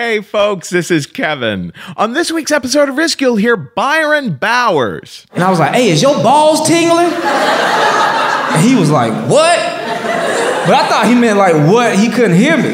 Hey, folks, this is Kevin. On this week's episode of Risk, you'll hear Byron Bowers. And I was like, hey, is your balls tingling? And he was like, what? But I thought he meant like what? He couldn't hear me.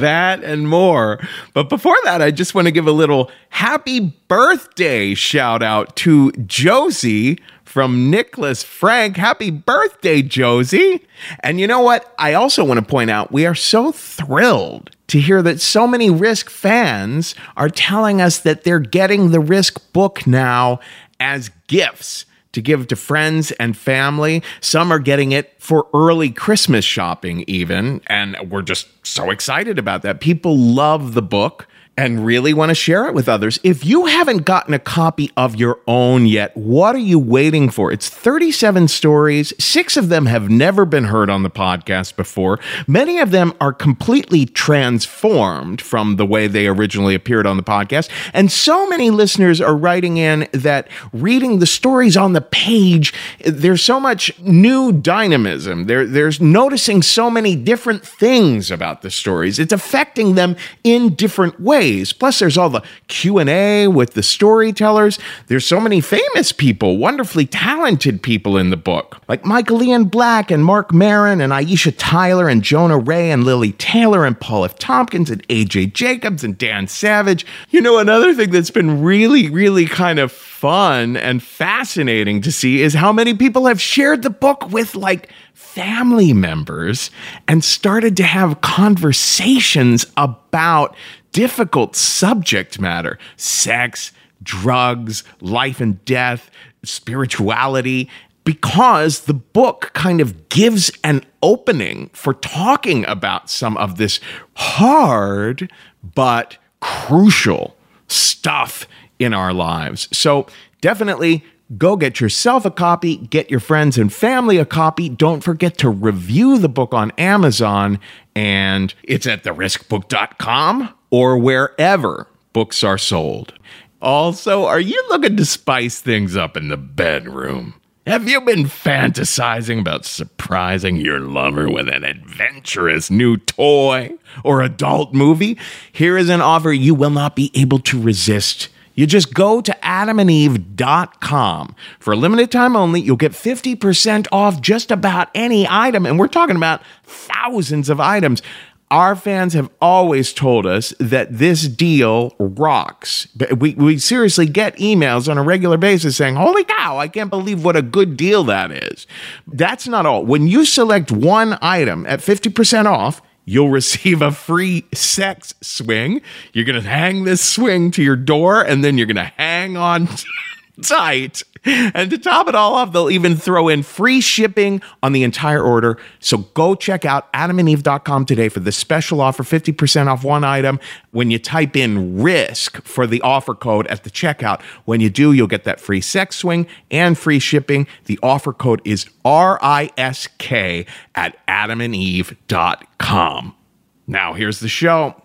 That and more. But before that, I just want to give a little happy birthday shout out to Josie from Nicholas Frank. Happy birthday, Josie. And you know what? I also want to point out we are so thrilled to hear that so many Risk fans are telling us that they're getting the Risk book now as gifts to give to friends and family. Some are getting it for early Christmas shopping, even. And we're just so excited about that. People love the book and really want to share it with others. If you haven't gotten a copy of your own yet, what are you waiting for? It's 37 stories. Six of them have never been heard on the podcast before. Many of them are completely transformed from the way they originally appeared on the podcast. And so many listeners are writing in that reading the stories on the page, there's so much new dynamism. There, there's noticing so many different things about the stories. It's affecting them in different ways ways. Plus, there's all the Q and A with the storytellers. There's so many famous people, wonderfully talented people in the book, like Michael Ian Black and Mark Maron and Aisha Tyler and Jonah Ray and Lili Taylor and Paul F. Tompkins and AJ Jacobs and Dan Savage. You know, another thing that's been really, really kind of fun and fascinating to see is how many people have shared the book with like family members and started to have conversations about difficult subject matter sex, drugs, life and death, spirituality because the book kind of gives an opening for talking about some of this hard but crucial stuff in our lives. So, definitely go get yourself a copy, get your friends and family a copy. Don't forget to review the book on Amazon, and it's at theriskbook.com or wherever books are sold. Also, are you looking to spice things up in the bedroom? Have you been fantasizing about surprising your lover with an adventurous new toy or adult movie? Here is an offer you will not be able to resist. You just go to adamandeve.com. For a limited time only, you'll get 50% off just about any item, and we're talking about thousands of items our fans have always told us that this deal rocks. We, we seriously get emails on a regular basis saying, Holy cow, I can't believe what a good deal that is. That's not all. When you select one item at 50% off, you'll receive a free sex swing. You're going to hang this swing to your door and then you're going to hang on tight and to top it all off, they'll even throw in free shipping on the entire order. So go check out adamandeve.com today for the special offer 50% off one item. When you type in risk for the offer code at the checkout, when you do, you'll get that free sex swing and free shipping. The offer code is R I S K at adamandeve.com. Now, here's the show.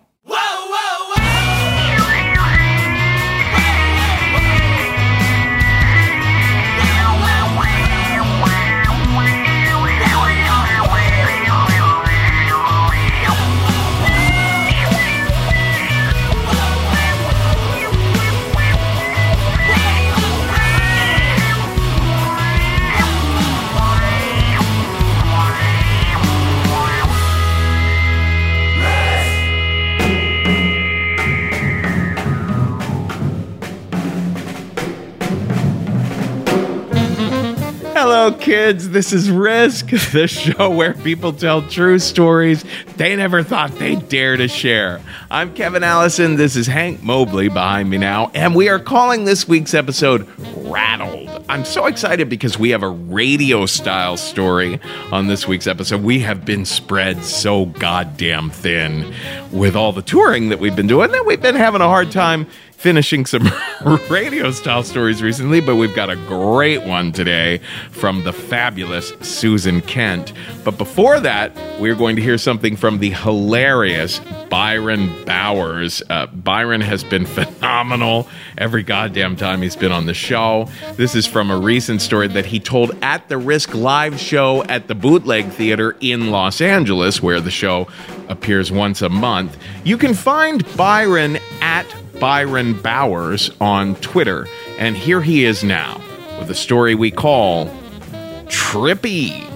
Hello, kids. This is Risk, the show where people tell true stories they never thought they'd dare to share. I'm Kevin Allison. This is Hank Mobley behind me now, and we are calling this week's episode Rattled. I'm so excited because we have a radio style story on this week's episode. We have been spread so goddamn thin with all the touring that we've been doing that we've been having a hard time finishing some radio style stories recently, but we've got a great one today from the fabulous Susan Kent. But before that, we're going to hear something from the hilarious Byron Bowers. Uh, Byron has been phenomenal every goddamn time he's been on the show. This is from a recent story that he told at the Risk Live show at the Bootleg Theater in Los Angeles, where the show appears once a month. You can find Byron at Byron Bowers on Twitter. And here he is now with a story we call Trippy.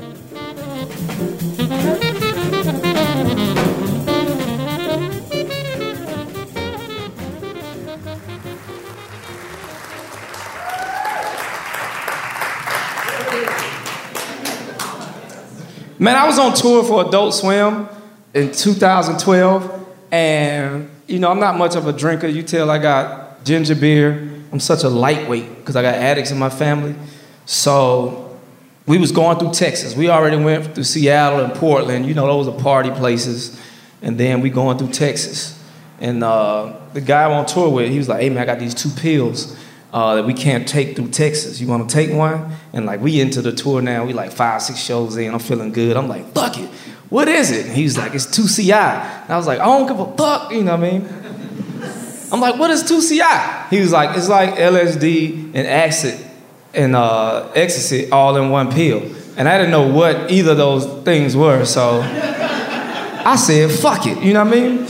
Man, I was on tour for Adult Swim in 2012, and you know, I'm not much of a drinker. You tell I got ginger beer. I'm such a lightweight because I got addicts in my family. So we was going through Texas. We already went through Seattle and Portland. You know, those are party places. And then we going through Texas. And uh, the guy I'm on tour with, he was like, hey man, I got these two pills uh, that we can't take through Texas. You want to take one? And like we into the tour now. We like five, six shows in. I'm feeling good. I'm like, fuck it. What is it? And he was like, it's 2CI. And I was like, I don't give a fuck. You know what I mean? I'm like, what is 2CI? He was like, it's like LSD and acid and uh, ecstasy all in one pill. And I didn't know what either of those things were. So I said, fuck it. You know what I mean?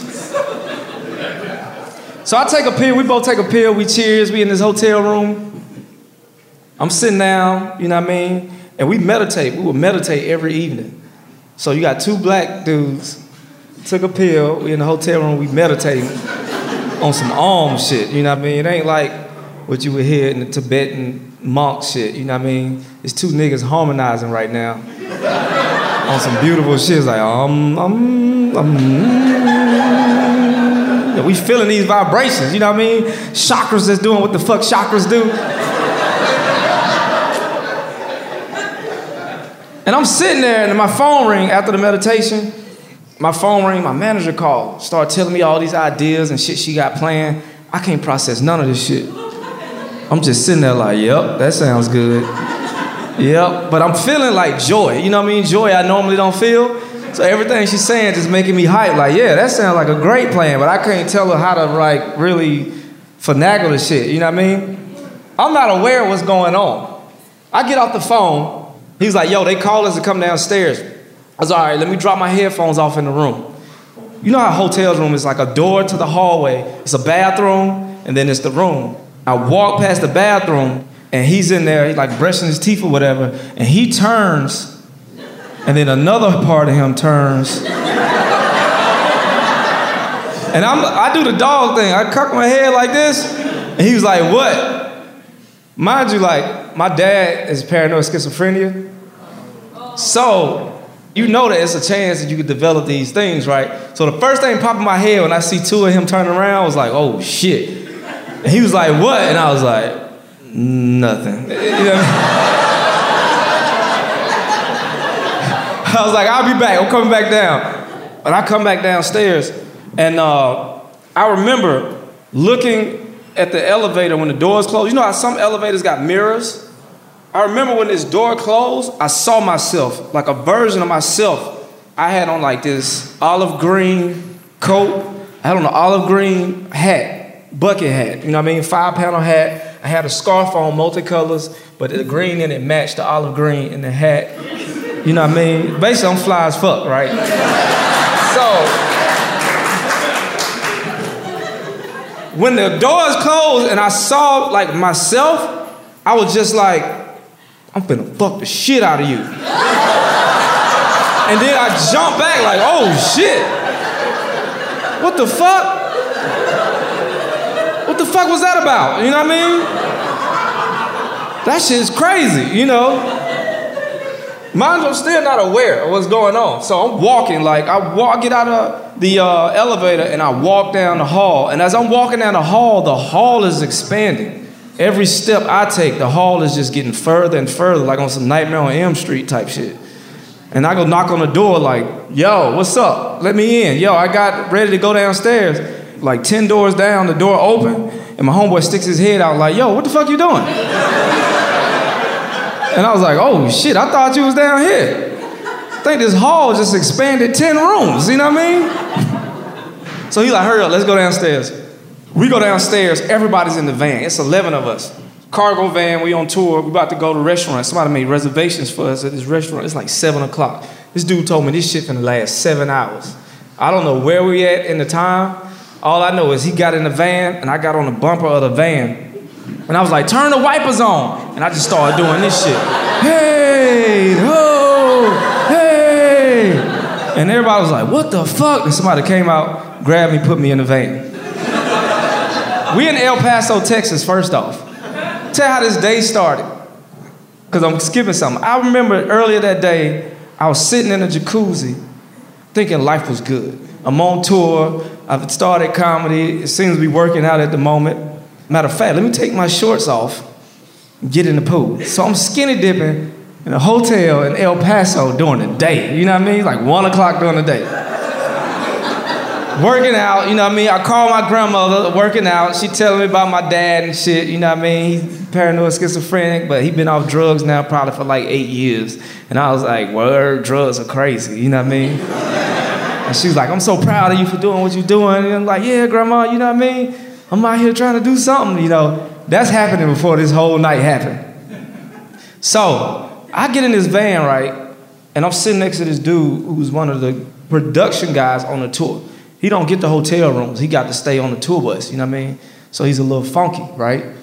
So I take a pill, we both take a pill, we cheers, we in this hotel room. I'm sitting down, you know what I mean? And we meditate. We would meditate every evening. So you got two black dudes, took a pill, we in the hotel room, we meditating on some Om shit, you know what I mean? It ain't like what you would hear in the Tibetan monk shit, you know what I mean? It's two niggas harmonizing right now on some beautiful shit. It's like, um, um, um. We feeling these vibrations, you know what I mean? Chakras that's doing what the fuck chakras do. And I'm sitting there and my phone ring after the meditation. My phone ring, my manager called, started telling me all these ideas and shit she got planned. I can't process none of this shit. I'm just sitting there like, yep, that sounds good. Yep, but I'm feeling like joy. You know what I mean? Joy I normally don't feel. So everything she's saying just making me hype. Like, yeah, that sounds like a great plan, but I can't tell her how to like really finagle the shit. You know what I mean? I'm not aware of what's going on. I get off the phone. He's like, yo, they called us to come downstairs. I was all right, let me drop my headphones off in the room. You know how a hotel's room is like a door to the hallway, it's a bathroom, and then it's the room. I walk past the bathroom, and he's in there, he's like brushing his teeth or whatever, and he turns, and then another part of him turns. And I'm, I do the dog thing. I cock my head like this, and he was like, "What?" Mind you, like my dad is paranoid schizophrenia, so you know that it's a chance that you could develop these things, right? So the first thing popped in my head when I see two of him turning around was like, "Oh shit!" And he was like, "What?" And I was like, "Nothing." You know I was like, I'll be back. I'm coming back down. And I come back downstairs, and uh, I remember looking at the elevator when the doors closed. You know how some elevators got mirrors? I remember when this door closed, I saw myself, like a version of myself. I had on like this olive green coat. I had on an olive green hat, bucket hat. You know what I mean? Five panel hat. I had a scarf on, multicolors, but the green in it matched the olive green in the hat. You know what I mean? Basically, I'm fly as fuck, right? so, when the doors closed and I saw like myself, I was just like, I'm finna fuck the shit out of you. and then I jumped back like, oh shit. What the fuck? What the fuck was that about? You know what I mean? That shit's crazy, you know? Mind I'm still not aware of what's going on. So I'm walking, like I walk, get out of the uh, elevator and I walk down the hall. And as I'm walking down the hall, the hall is expanding. Every step I take, the hall is just getting further and further, like on some Nightmare on Elm Street type shit. And I go knock on the door, like, yo, what's up? Let me in. Yo, I got ready to go downstairs. Like 10 doors down, the door open, and my homeboy sticks his head out, like, yo, what the fuck you doing? And I was like, oh shit, I thought you was down here. Think this hall just expanded 10 rooms, you know what I mean? So he like, hurry up, let's go downstairs. We go downstairs, everybody's in the van. It's 11 of us. Cargo van, we on tour, we about to go to a restaurant. Somebody made reservations for us at this restaurant. It's like seven o'clock. This dude told me this shit finna last seven hours. I don't know where we at in the time. All I know is he got in the van and I got on the bumper of the van. And I was like, turn the wipers on. And I just started doing this shit. Hey. And everybody was like, what the fuck? And somebody came out, grabbed me, put me in the van. We in El Paso, Texas, first off. Tell how this day started. Because I'm skipping something. I remember earlier that day, I was sitting in a jacuzzi thinking life was good. I'm on tour. I've started comedy. It seems to be working out at the moment. Matter of fact, let me take my shorts off get in the pool. So I'm skinny dipping in a hotel in El Paso during the day. You know what I mean? Like one o'clock during the day working out, you know what I mean? I call my grandmother working out. She telling me about my dad and shit, you know what I mean? He's paranoid schizophrenic, but he been off drugs now probably for like eight years. And I was like, word, drugs are crazy, you know what I mean? And she's like, I'm so proud of you for doing what you're doing. And I'm like, yeah, grandma, you know what I mean? I'm out here trying to do something, you know. That's happening before this whole night happened. So I get in this van, right? And I'm sitting next to this dude who's one of the production guys on the tour he don't get the hotel rooms. He got to stay on the tour bus, you know what I mean? So he's a little funky, right? and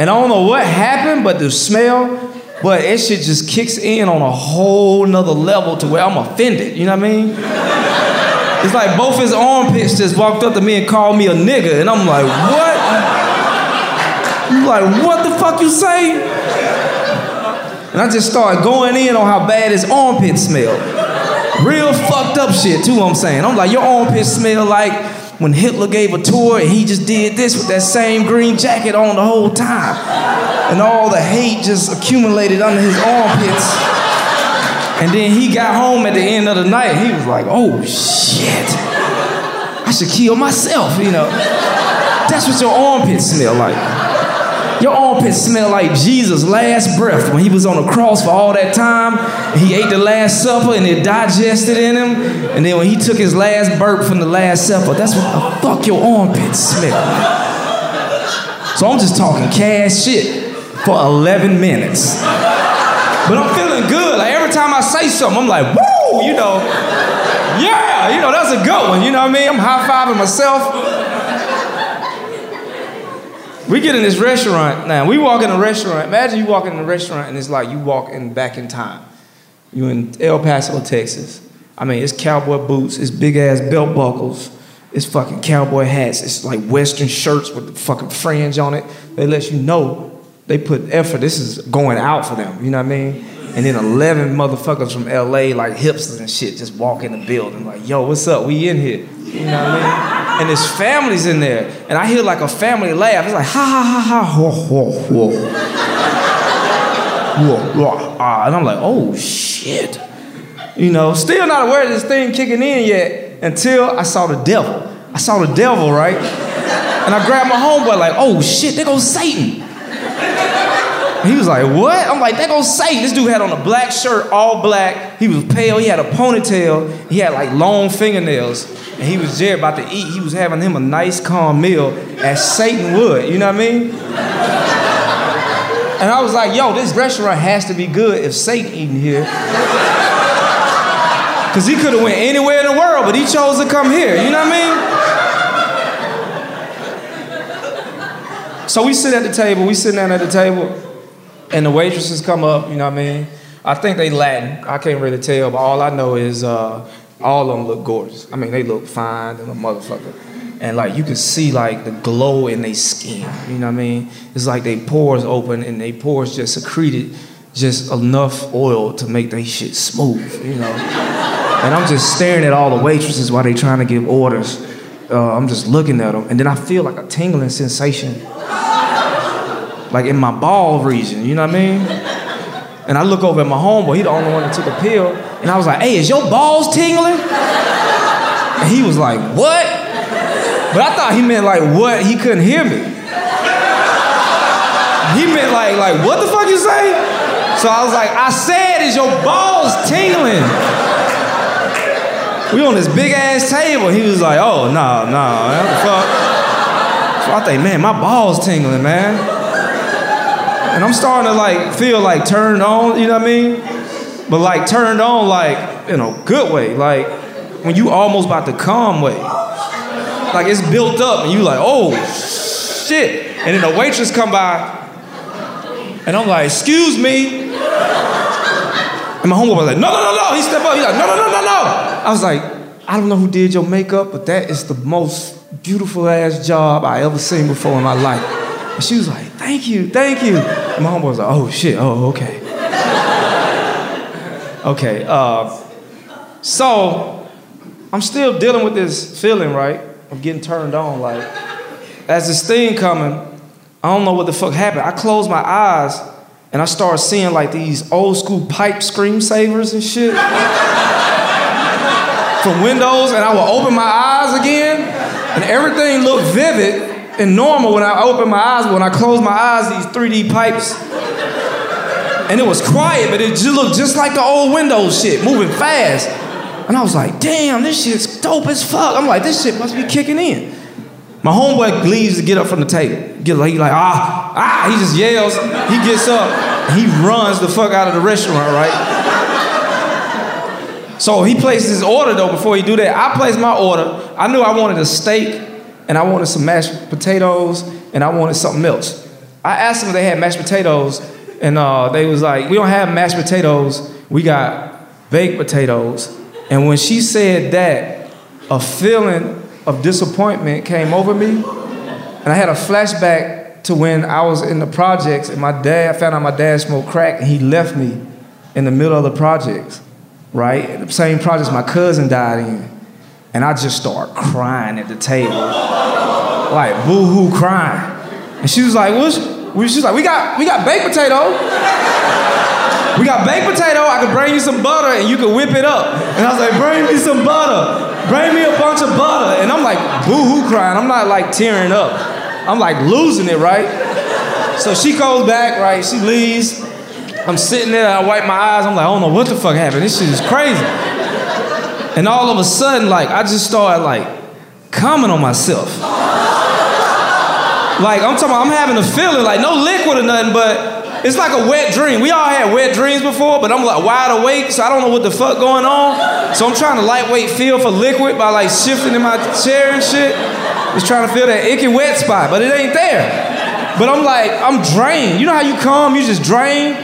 I don't know what happened, but the smell, but it shit just kicks in on a whole nother level to where I'm offended, you know what I mean? It's like both his armpits just walked up to me and called me a nigga, and I'm like, what? Like, what the fuck you say? And I just started going in on how bad his armpits smell. Real fucked up shit, too, I'm saying. I'm like, your armpits smell like when Hitler gave a tour and he just did this with that same green jacket on the whole time. And all the hate just accumulated under his armpits. And then he got home at the end of the night. He was like, oh shit. I should kill myself, you know. That's what your armpits smell like. Your armpits smell like Jesus' last breath when he was on the cross for all that time. He ate the Last Supper and it digested in him. And then when he took his last burp from the Last Supper, that's what the fuck your armpits smell. So I'm just talking cash shit for 11 minutes. But I'm feeling good. Like every time I say something, I'm like, woo, you know, yeah, you know, that's a good one. You know what I mean? I'm high fiving myself. We get in this restaurant now. We walk in a restaurant. Imagine you walk in a restaurant and it's like you walk in back in time. You in El Paso, Texas. I mean, it's cowboy boots, it's big ass belt buckles, it's fucking cowboy hats, it's like Western shirts with the fucking fringe on it. They let you know they put effort. This is going out for them. You know what I mean? And then 11 motherfuckers from LA, like hipsters and shit, just walk in the building, like, yo, what's up? We in here. You know what I mean? and his family's in there. And I hear like a family laugh. It's like, ha ha ha ha, whoa. whoa, whoa. Ah, and I'm like, oh shit. You know, still not aware of this thing kicking in yet until I saw the devil. I saw the devil, right? And I grabbed my homeboy, like, oh shit, there goes Satan. He was like, what? I'm like, that goes Satan. This dude had on a black shirt, all black. He was pale. He had a ponytail. He had like long fingernails. And he was there about to eat. He was having him a nice, calm meal as Satan would. You know what I mean? And I was like, yo, this restaurant has to be good if Satan eating here. Because he could have went anywhere in the world, but he chose to come here. You know what I mean? So we sit at the table. We sit down at the table. And the waitresses come up, you know what I mean? I think they Latin. I can't really tell, but all I know is uh, all of them look gorgeous. I mean, they look fine than a motherfucker. And like you can see like the glow in their skin. You know what I mean? It's like they pores open and they pores just secreted just enough oil to make their shit smooth, you know. and I'm just staring at all the waitresses while they trying to give orders. Uh, I'm just looking at them, and then I feel like a tingling sensation like in my ball region, you know what I mean? And I look over at my homeboy, he the only one that took a pill, and I was like, hey, is your balls tingling? And he was like, what? But I thought he meant like what? He couldn't hear me. he meant like, like, what the fuck you say? So I was like, I said, is your balls tingling? We on this big ass table. He was like, oh, no, nah, no, nah, what the fuck? So I think, man, my balls tingling, man. And I'm starting to like feel like turned on, you know what I mean? But like turned on like in a good way. Like when you almost about to come way. Like it's built up and you like, oh shit. And then the waitress come by and I'm like, excuse me. And my homeboy was like, no, no, no, no. He stepped up. He's like, no, no, no, no, no. I was like, I don't know who did your makeup, but that is the most beautiful ass job I ever seen before in my life. She was like, thank you, thank you. My homeboy was like, oh shit, oh, okay. okay, uh, so I'm still dealing with this feeling, right? Of getting turned on. Like, as this thing coming, I don't know what the fuck happened. I closed my eyes and I started seeing like these old school pipe screensavers and shit from windows, and I would open my eyes again, and everything looked vivid and normal when I opened my eyes. But when I closed my eyes, these 3D pipes, and it was quiet, but it just looked just like the old Windows shit, moving fast. And I was like, damn, this shit's dope as fuck. I'm like, this shit must be kicking in. My homeboy leaves to get up from the table. Get like, he like, ah, ah, he just yells. He gets up, he runs the fuck out of the restaurant, right? So he placed his order though before he do that. I placed my order. I knew I wanted a steak and I wanted some mashed potatoes and I wanted something else. I asked them if they had mashed potatoes and uh, they was like, we don't have mashed potatoes. We got baked potatoes. And when she said that, a feeling of disappointment came over me. And I had a flashback to when I was in the projects and my dad, I found out my dad smoked crack and he left me in the middle of the projects, right? The same projects my cousin died in. And I just start crying at the table, like boo-hoo crying. And she was like, what's, she was like, we got, we got baked potato. We got baked potato. I could bring you some butter and you could whip it up. And I was like, bring me some butter. Bring me a bunch of butter. And I'm like boo-hoo crying. I'm not like tearing up. I'm like losing it, right? So she goes back, right? She leaves. I'm sitting there, I wipe my eyes. I'm like, I don't know what the fuck happened. This shit is crazy. And all of a sudden, like, I just started like coming on myself. Like, I'm talking about, I'm having a feeling, like no liquid or nothing, but it's like a wet dream. We all had wet dreams before, but I'm like wide awake, so I don't know what the fuck going on. So I'm trying to lightweight feel for liquid by like shifting in my chair and shit. Just trying to feel that icky wet spot, but it ain't there. But I'm like, I'm drained. You know how you come, you just drain?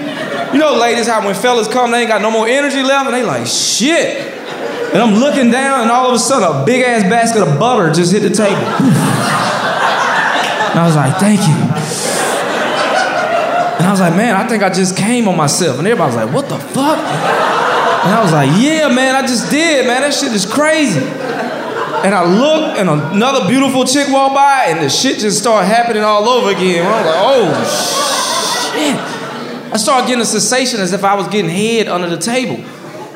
You know, ladies, how when fellas come, they ain't got no more energy left, and they like, shit. And I'm looking down, and all of a sudden, a big ass basket of butter just hit the table. And I was like, thank you. And I was like, man, I think I just came on myself. And everybody was like, what the fuck? And I was like, yeah, man, I just did, man. That shit is crazy. And I looked, and another beautiful chick walked by, and the shit just started happening all over again. And I was like, oh, shit. I started getting a sensation as if I was getting head under the table.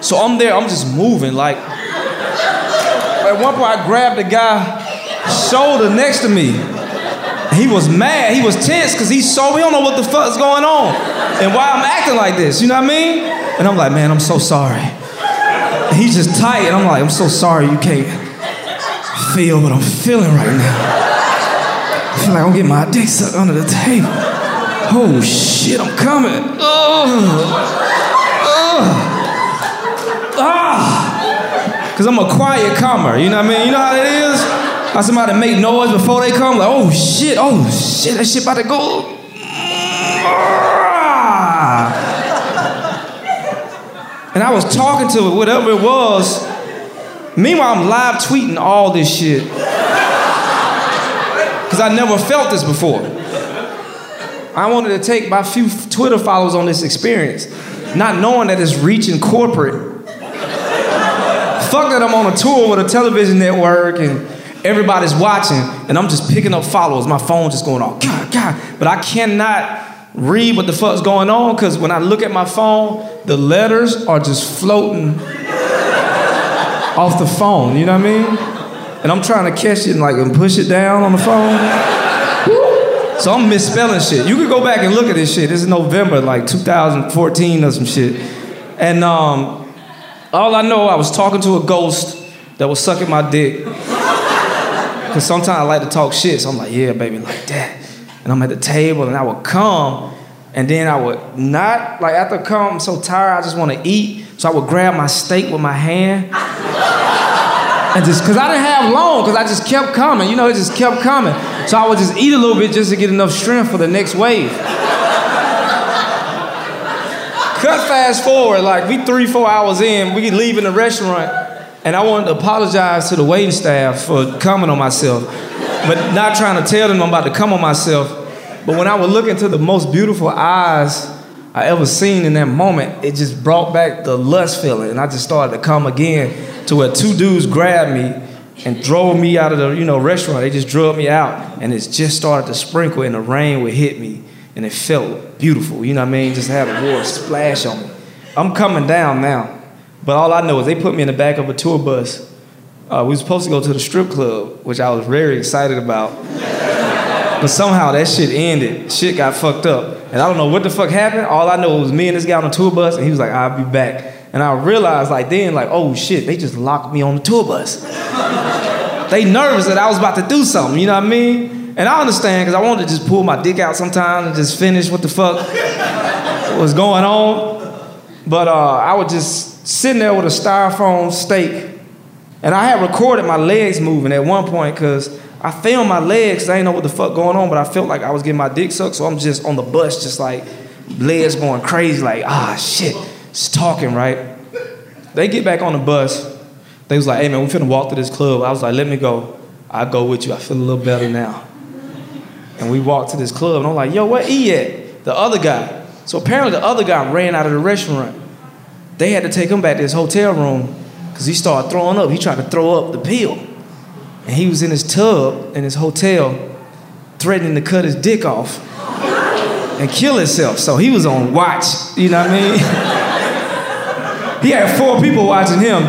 So I'm there, I'm just moving. Like, at one point, I grabbed the guy's shoulder next to me. He was mad. He was tense because he saw we don't know what the fuck's going on and why I'm acting like this. You know what I mean? And I'm like, man, I'm so sorry. And he's just tight, and I'm like, I'm so sorry you can't feel what I'm feeling right now. I feel like I'm getting my dick sucked under the table. Oh shit, I'm coming. Oh. Ah. Cause I'm a quiet comer, you know what I mean? You know how it is? How somebody make noise before they come, like, oh shit, oh shit, that shit about to go. And I was talking to whatever it was. Meanwhile, I'm live tweeting all this shit. Because I never felt this before. I wanted to take my few Twitter followers on this experience, not knowing that it's reaching corporate. Fuck that I'm on a tour with a television network and everybody's watching, and I'm just picking up followers. My phone just going off, God, God. But I cannot read what the fuck's going on because when I look at my phone, the letters are just floating off the phone. You know what I mean? And I'm trying to catch it and like and push it down on the phone. So I'm misspelling shit. You could go back and look at this shit. This is November, like 2014 or some shit. And um, all I know, I was talking to a ghost that was sucking my dick. Cause sometimes I like to talk shit, so I'm like, yeah, baby, like that. And I'm at the table and I would come, and then I would not, like after come, I'm so tired, I just wanna eat. So I would grab my steak with my hand. And just, cause I didn't have long, cause I just kept coming, you know, it just kept coming. So I would just eat a little bit just to get enough strength for the next wave. Fast forward, like we three, four hours in, we leaving the restaurant, and I wanted to apologize to the waiting staff for coming on myself, but not trying to tell them I'm about to come on myself. But when I would look into the most beautiful eyes I ever seen in that moment, it just brought back the lust feeling, and I just started to come again to where two dudes grabbed me and drove me out of the you know restaurant. They just drove me out, and it just started to sprinkle, and the rain would hit me, and it felt beautiful. You know what I mean? Just had a water splash on me. I'm coming down now, but all I know is they put me in the back of a tour bus. Uh, we were supposed to go to the strip club, which I was very excited about. But somehow that shit ended. Shit got fucked up. And I don't know what the fuck happened. All I know was me and this guy on the tour bus, and he was like, I'll be back. And I realized like then, like, oh shit, they just locked me on the tour bus. they nervous that I was about to do something, you know what I mean? And I understand, because I wanted to just pull my dick out sometimes and just finish what the fuck was going on. But uh, I was just sitting there with a styrofoam steak. And I had recorded my legs moving at one point because I filmed my legs, I didn't know what the fuck going on, but I felt like I was getting my dick sucked, so I'm just on the bus, just like legs going crazy, like, ah, shit, just talking, right? They get back on the bus. They was like, hey man, we finna walk to this club. I was like, let me go. I'll go with you. I feel a little better now. And we walked to this club, and I'm like, yo, where E at? The other guy. So apparently the other guy ran out of the restaurant. They had to take him back to his hotel room because he started throwing up. He tried to throw up the pill. And he was in his tub in his hotel threatening to cut his dick off and kill himself. So he was on watch, you know what I mean? he had four people watching him.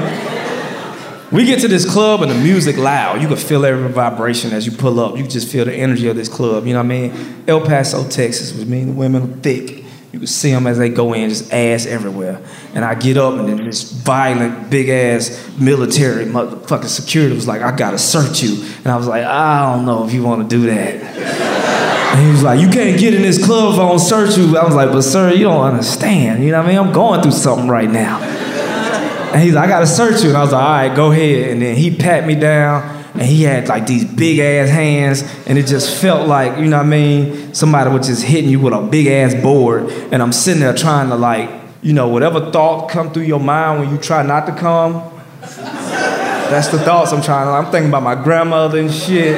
We get to this club and the music loud. You can feel every vibration as you pull up. You just feel the energy of this club. You know what I mean? El Paso, Texas, which means the women thick. You can see them as they go in, just ass everywhere. And I get up and then this violent, big ass military motherfucking security was like, I gotta search you. And I was like, I don't know if you wanna do that. And he was like, You can't get in this club if I don't search you. I was like, But sir, you don't understand. You know what I mean? I'm going through something right now. And he's like, I gotta search you. And I was like, all right, go ahead. And then he pat me down and he had like these big ass hands and it just felt like, you know what I mean, somebody was just hitting you with a big ass board. And I'm sitting there trying to like, you know, whatever thought come through your mind when you try not to come, that's the thoughts I'm trying to, I'm thinking about my grandmother and shit.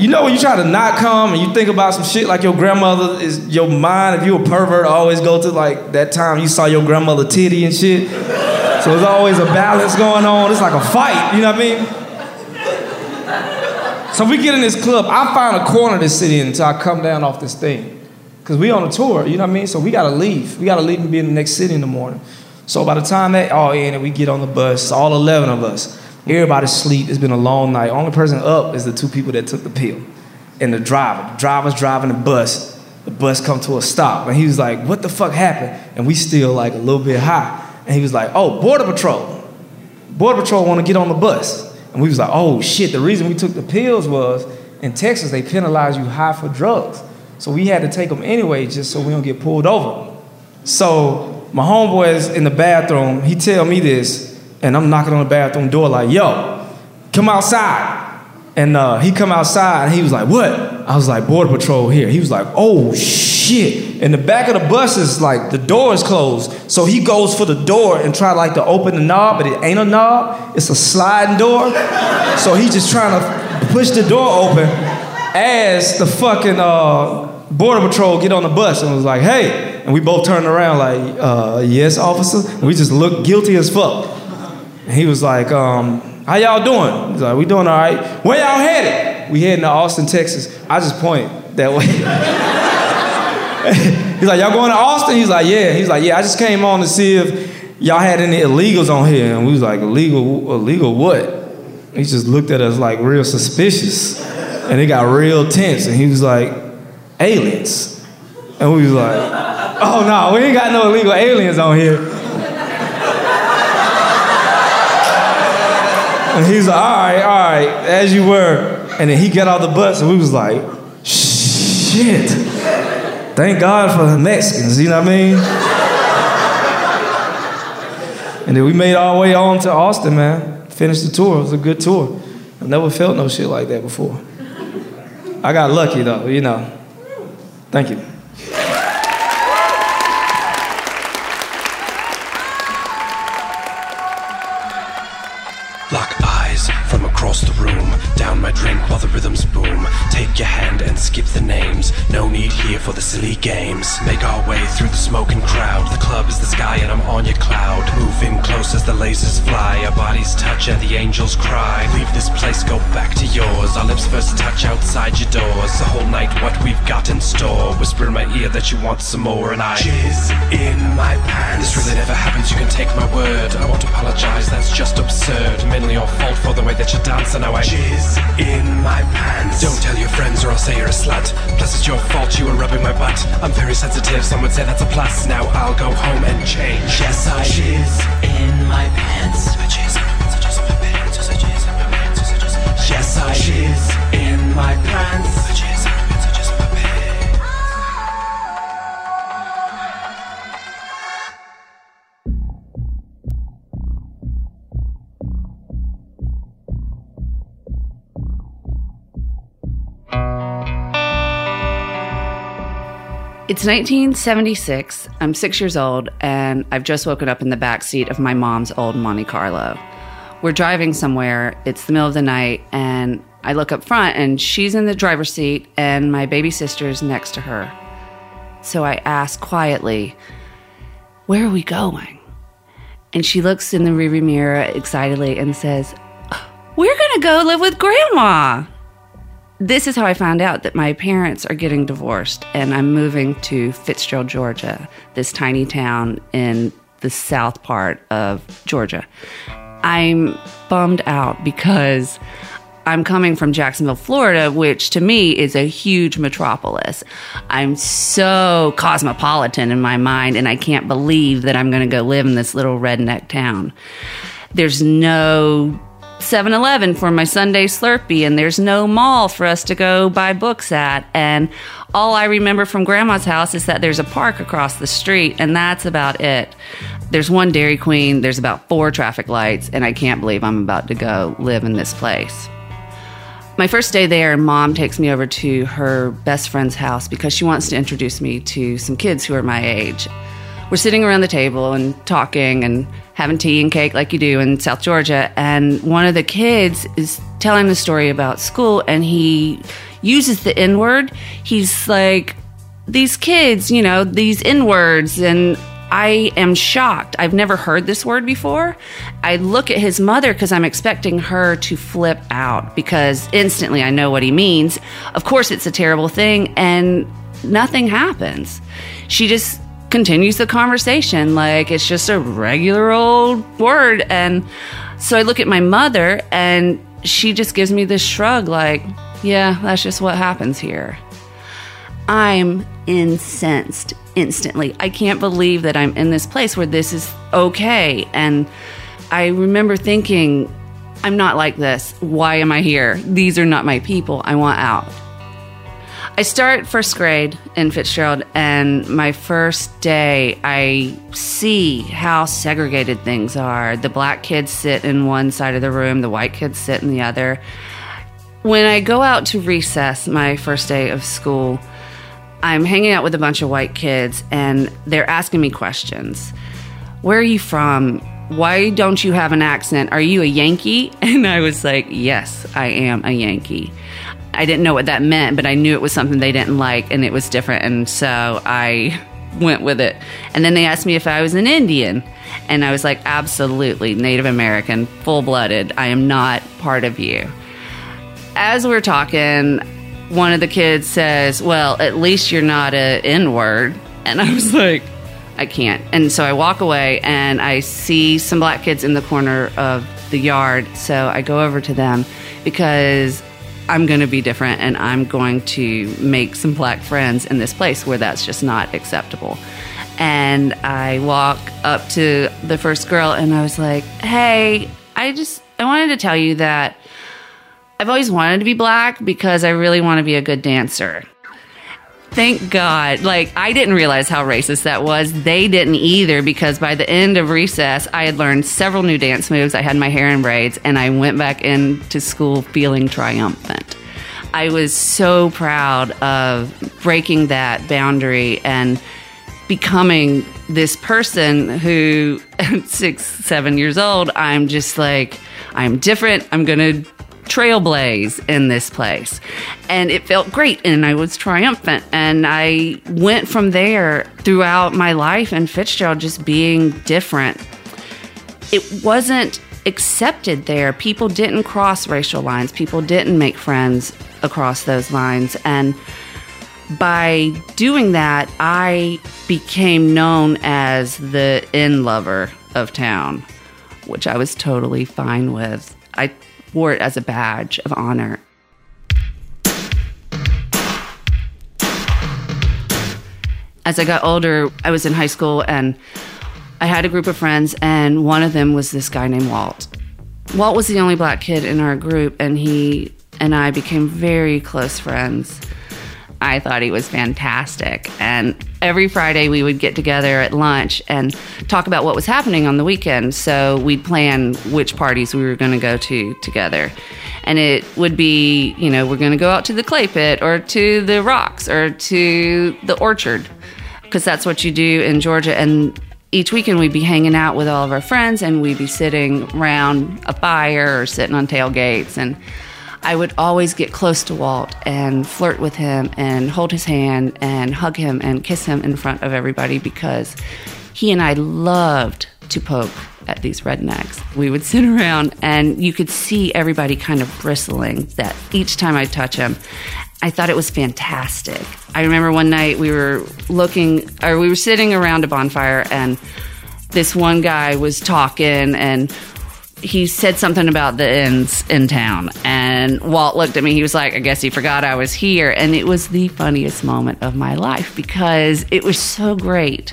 You know when you try to not come and you think about some shit like your grandmother is your mind, if you a pervert, always go to like that time you saw your grandmother titty and shit. So there's always a balance going on. It's like a fight, you know what I mean? So we get in this club. I find a corner to sit in until I come down off this thing. Because we on a tour, you know what I mean? So we gotta leave. We gotta leave and be in the next city in the morning. So by the time that oh, all in and we get on the bus, all 11 of us, everybody's asleep. It's been a long night. Only person up is the two people that took the pill. And the driver. The driver's driving the bus. The bus come to a stop. And he was like, what the fuck happened? And we still like a little bit high. And he was like, oh, Border Patrol. Border Patrol want to get on the bus. And we was like, oh shit, the reason we took the pills was in Texas, they penalize you high for drugs. So we had to take them anyway just so we don't get pulled over. So my homeboy is in the bathroom, he tell me this, and I'm knocking on the bathroom door like, yo, come outside. And uh, he come outside and he was like, what? I was like, Border Patrol here. He was like, oh shit. And the back of the bus is like, the door is closed. So he goes for the door and try like to open the knob, but it ain't a knob. It's a sliding door. So he just trying to push the door open as the fucking uh, Border Patrol get on the bus and was like, hey. And we both turned around like, uh, yes, officer. And we just looked guilty as fuck. And he was like, um, how y'all doing? He's like, we doing all right. Where y'all headed? We heading to Austin, Texas. I just point that way. He's like, y'all going to Austin? He's like, yeah. He's like, yeah, I just came on to see if y'all had any illegals on here. And we was like, illegal, illegal what? He just looked at us like real suspicious. And it got real tense. And he was like, aliens. And we was like, oh no, we ain't got no illegal aliens on here. And he's like, all right, all right, as you were. And then he got out the bus and we was like, shit. Thank God for the Mexicans, you know what I mean? and then we made our way on to Austin, man. Finished the tour. It was a good tour. I've never felt no shit like that before. I got lucky though, you know. Thank you. The rhythms boom. Take your hand and skip the names. No need here for the silly games. Make our way through the smoking crowd. The club is the sky and I'm on your cloud. Move in close as the lasers fly. Our bodies touch and the angels cry. Leave this place, go back to yours. Our lips first touch outside your doors. The whole night, what we've got in store. Whisper in my ear that you want some more, and I jizz in my pants. This really never happens, you can take my word. I won't apologize, that's just absurd. Mainly your fault for the way that you dance, and now I jizz in my pants. Don't tell your friends or I'll say you're a slut. Plus, it's your fault you were rubbing my butt. I'm very sensitive, some would say that's a plus. Now I'll go home and change. Yes, I jizz in my pants. My my my. Yes, I jizz in my pants. I jizz in my pants, It's 1976. I'm six years old, and I've just woken up in the back seat of my mom's old Monte Carlo. We're driving somewhere. It's the middle of the night, and I look up front, and she's in the driver's seat, and my baby sister's next to her. So I ask quietly, Where are we going? And she looks in the rearview mirror excitedly and says, We're going to go live with Grandma this is how I found out that my parents are getting divorced and I'm moving to Fitzgerald, Georgia, this tiny town in the south part of Georgia. I'm bummed out because I'm coming from Jacksonville, Florida, which to me is a huge metropolis. I'm so cosmopolitan in my mind, and I can't believe that I'm going to go live in this little redneck town. There's no 7 Eleven for my Sunday Slurpee, and there's no mall for us to go buy books at. And all I remember from Grandma's house is that there's a park across the street, and that's about it. There's one Dairy Queen, there's about four traffic lights, and I can't believe I'm about to go live in this place. My first day there, mom takes me over to her best friend's house because she wants to introduce me to some kids who are my age. We're sitting around the table and talking and having tea and cake like you do in South Georgia. And one of the kids is telling the story about school and he uses the N word. He's like, these kids, you know, these N words. And I am shocked. I've never heard this word before. I look at his mother because I'm expecting her to flip out because instantly I know what he means. Of course, it's a terrible thing, and nothing happens. She just continues the conversation like it's just a regular old word. And so I look at my mother, and she just gives me this shrug like, yeah, that's just what happens here. I'm incensed instantly. I can't believe that I'm in this place where this is okay. And I remember thinking, I'm not like this. Why am I here? These are not my people. I want out. I start first grade in Fitzgerald, and my first day, I see how segregated things are. The black kids sit in one side of the room, the white kids sit in the other. When I go out to recess, my first day of school, I'm hanging out with a bunch of white kids, and they're asking me questions. Where are you from? Why don't you have an accent? Are you a Yankee? And I was like, Yes, I am a Yankee. I didn't know what that meant, but I knew it was something they didn't like and it was different. And so I went with it. And then they asked me if I was an Indian. And I was like, absolutely, Native American, full blooded. I am not part of you. As we're talking, one of the kids says, Well, at least you're not a N word. And I was like, I can't. And so I walk away and I see some black kids in the corner of the yard. So I go over to them because I'm going to be different and I'm going to make some black friends in this place where that's just not acceptable. And I walk up to the first girl and I was like, hey, I just, I wanted to tell you that I've always wanted to be black because I really want to be a good dancer. Thank God. Like, I didn't realize how racist that was. They didn't either because by the end of recess, I had learned several new dance moves. I had my hair in braids and I went back into school feeling triumphant. I was so proud of breaking that boundary and becoming this person who, at six, seven years old, I'm just like, I'm different. I'm going to trailblaze in this place. And it felt great and I was triumphant. And I went from there throughout my life in Fitzgerald just being different. It wasn't accepted there. People didn't cross racial lines, people didn't make friends across those lines. And by doing that, I became known as the in lover of town, which I was totally fine with. I wore it as a badge of honor. As I got older, I was in high school and I had a group of friends, and one of them was this guy named Walt. Walt was the only black kid in our group, and he and I became very close friends. I thought he was fantastic. And every Friday we would get together at lunch and talk about what was happening on the weekend. So we'd plan which parties we were going to go to together. And it would be, you know, we're going to go out to the clay pit or to the rocks or to the orchard because that's what you do in Georgia. And each weekend we'd be hanging out with all of our friends and we'd be sitting around a fire or sitting on tailgates and I would always get close to Walt and flirt with him and hold his hand and hug him and kiss him in front of everybody because he and I loved to poke at these rednecks. We would sit around and you could see everybody kind of bristling that each time I touch him. I thought it was fantastic. I remember one night we were looking or we were sitting around a bonfire and this one guy was talking and he said something about the inns in town and walt looked at me he was like i guess he forgot i was here and it was the funniest moment of my life because it was so great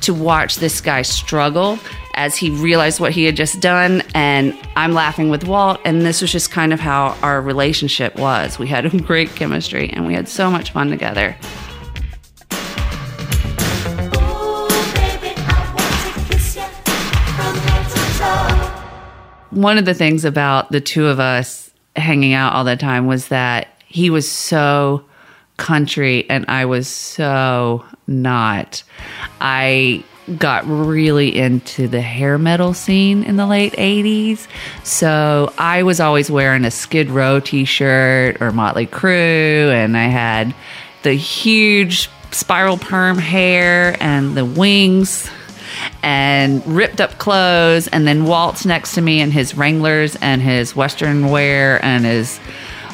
to watch this guy struggle as he realized what he had just done and i'm laughing with walt and this was just kind of how our relationship was. We had great chemistry and we had so much fun together one of the things about the two of us hanging out all the time was that he was so country and I was so not. I got really into the hair metal scene in the late 80s. So I was always wearing a Skid Row t shirt or Motley Crue, and I had the huge spiral perm hair and the wings and ripped up clothes, and then Walt's next to me in his Wranglers and his Western wear and his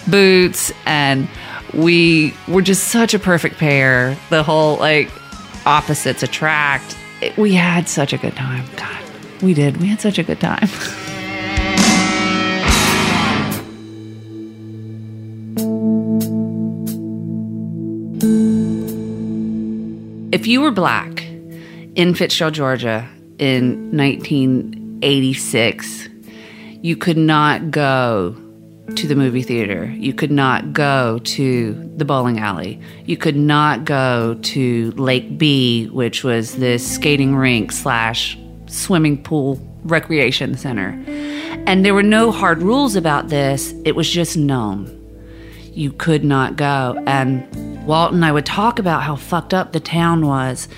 boots, and we were just such a perfect pair. The whole like opposites attract. It, we had such a good time. God, we did. We had such a good time. if you were black in Fitzgerald, Georgia in 1986, you could not go to the movie theater. You could not go to the bowling alley. You could not go to Lake B, which was this skating rink slash swimming pool recreation center. And there were no hard rules about this, it was just known. You could not go. And Walt and I would talk about how fucked up the town was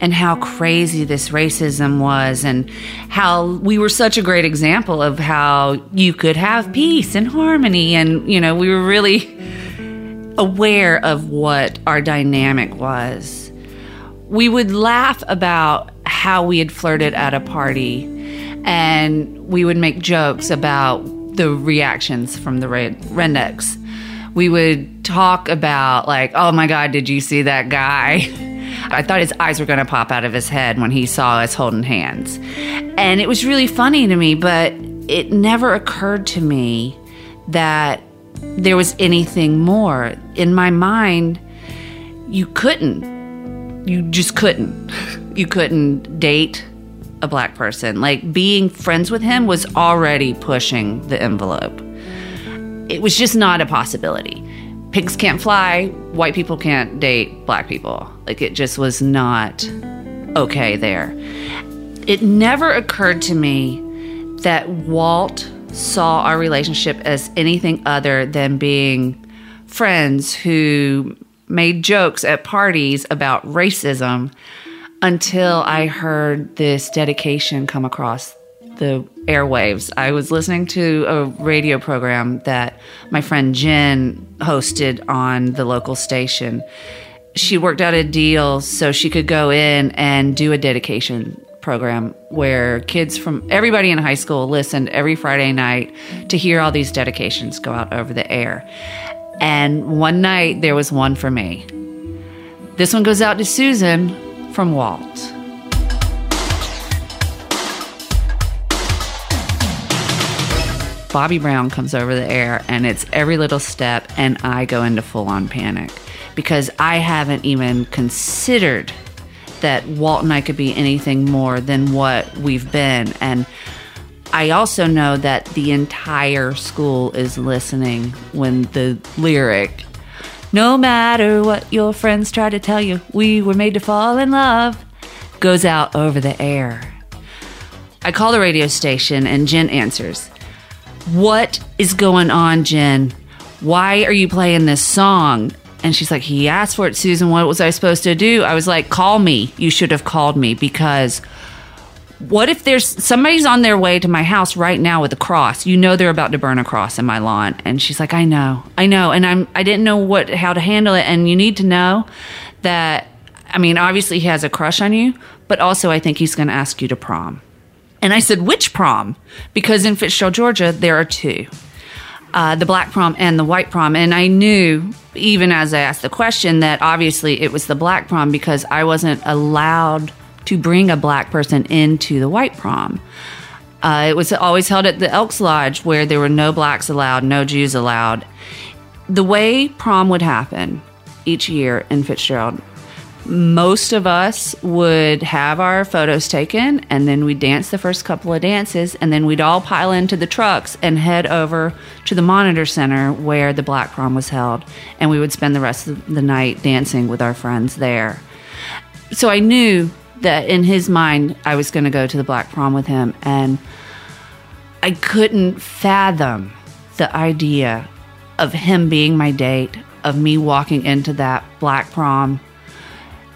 and how crazy this racism was and how we were such a great example of how you could have peace and harmony. And, you know, we were really aware of what our dynamic was. We would laugh about how we had flirted at a party and we would make jokes about the reactions from the rednecks we would talk about like, oh my God, did you see that guy? I thought his eyes were going to pop out of his head when he saw us holding hands. And it was really funny to me, but it never occurred to me that there was anything more. In my mind, you couldn't. You just couldn't. You couldn't date a black person. Like being friends with him was already pushing the envelope. It was just not a possibility. Pigs can't fly, white people can't date black people. Like it just was not okay there. It never occurred to me that Walt saw our relationship as anything other than being friends who made jokes at parties about racism until I heard this dedication come across the airwaves. I was listening to a radio program that my friend Jen hosted on the local station. She worked out a deal so she could go in and do a dedication program where kids from everybody in high school listened every Friday night to hear all these dedications go out over the air. And one night there was one for me. This one goes out to Susan from Walt. Bobby Brown comes over the air and it's every little step, and I go into full on panic because I haven't even considered that Walt and I could be anything more than what we've been. And I also know that the entire school is listening when the lyric, no matter what your friends try to tell you, we were made to fall in love, goes out over the air. I call the radio station and Jen answers. What is going on, Jen? Why are you playing this song? And she's like, He asked for it, Susan. What was I supposed to do? I was like, Call me. You should have called me because what if there's somebody's on their way to my house right now with a cross? You know they're about to burn a cross in my lawn. And she's like, I know, I know. And I'm I didn't know what how to handle it. And you need to know that I mean, obviously he has a crush on you, but also I think he's gonna ask you to prom. And I said, which prom? Because in Fitzgerald, Georgia, there are two. Uh, the black prom and the white prom. And I knew, even as I asked the question, that obviously it was the black prom because I wasn't allowed to bring a black person into the white prom. Uh, it was always held at the Elks Lodge where there were no blacks allowed, no Jews allowed. The way prom would happen each year in Fitzgerald most of us would have our photos taken and then we'd dance the first couple of dances and then we'd all pile into the trucks and head over to the monitor center where the black prom was held and we would spend the rest of the night dancing with our friends there. So i knew that in his mind i was going to go to the black prom with him and i couldn't fathom the idea of him being my date of me walking into that black prom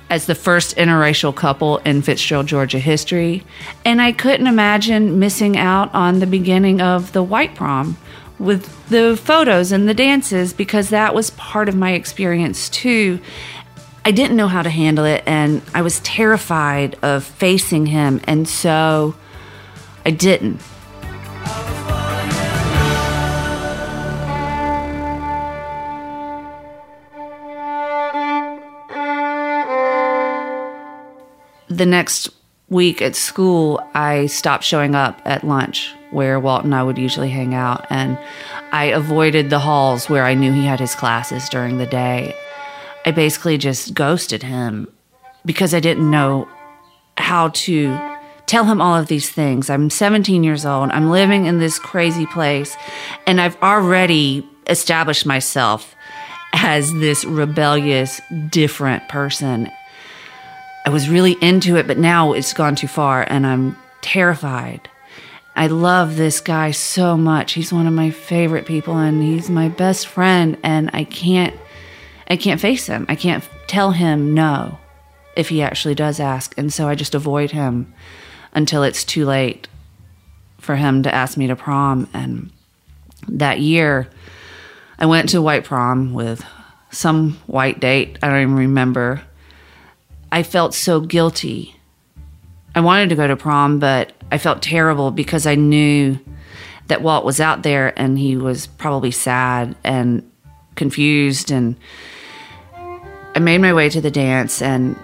as the first interracial couple in Fitzgerald, Georgia history, and I couldn't imagine missing out on the beginning of the white prom with the photos and the dances because that was part of my experience too. I didn't know how to handle it and I was terrified of facing him, and so I didn't. The next week at school, I stopped showing up at lunch where Walt and I would usually hang out, and I avoided the halls where I knew he had his classes during the day. I basically just ghosted him because I didn't know how to tell him all of these things. I'm 17 years old, I'm living in this crazy place, and I've already established myself as this rebellious, different person. I was really into it, but now it's gone too far and I'm terrified. I love this guy so much. He's one of my favorite people and he's my best friend and I can't I can't face him. I can't tell him no if he actually does ask. And so I just avoid him until it's too late for him to ask me to prom and that year I went to white prom with some white date. I don't even remember I felt so guilty. I wanted to go to prom, but I felt terrible because I knew that Walt was out there and he was probably sad and confused. And I made my way to the dance and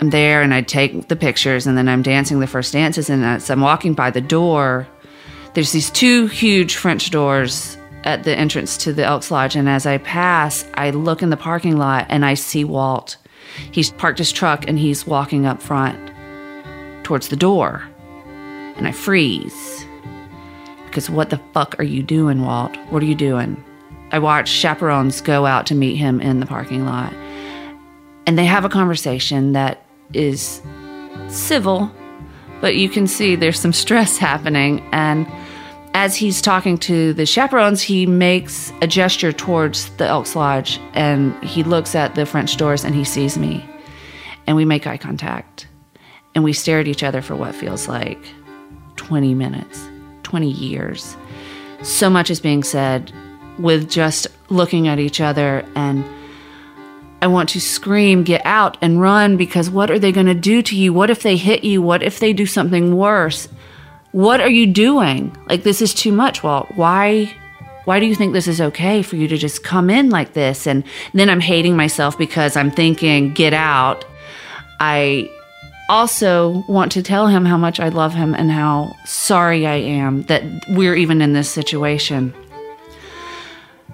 I'm there and I take the pictures and then I'm dancing the first dances. And as I'm walking by the door, there's these two huge French doors at the entrance to the Elks Lodge, and as I pass, I look in the parking lot and I see Walt. He's parked his truck and he's walking up front towards the door. And I freeze. Because what the fuck are you doing, Walt? What are you doing? I watch chaperones go out to meet him in the parking lot. And they have a conversation that is civil, but you can see there's some stress happening. And as he's talking to the chaperones, he makes a gesture towards the Elks Lodge and he looks at the French doors and he sees me. And we make eye contact. And we stare at each other for what feels like 20 minutes, 20 years. So much is being said with just looking at each other and I want to scream, get out and run because what are they going to do to you? What if they hit you? What if they do something worse? What are you doing? Like this is too much, Walt. Why why do you think this is okay for you to just come in like this? And then I'm hating myself because I'm thinking, get out. I also want to tell him how much I love him and how sorry I am that we're even in this situation.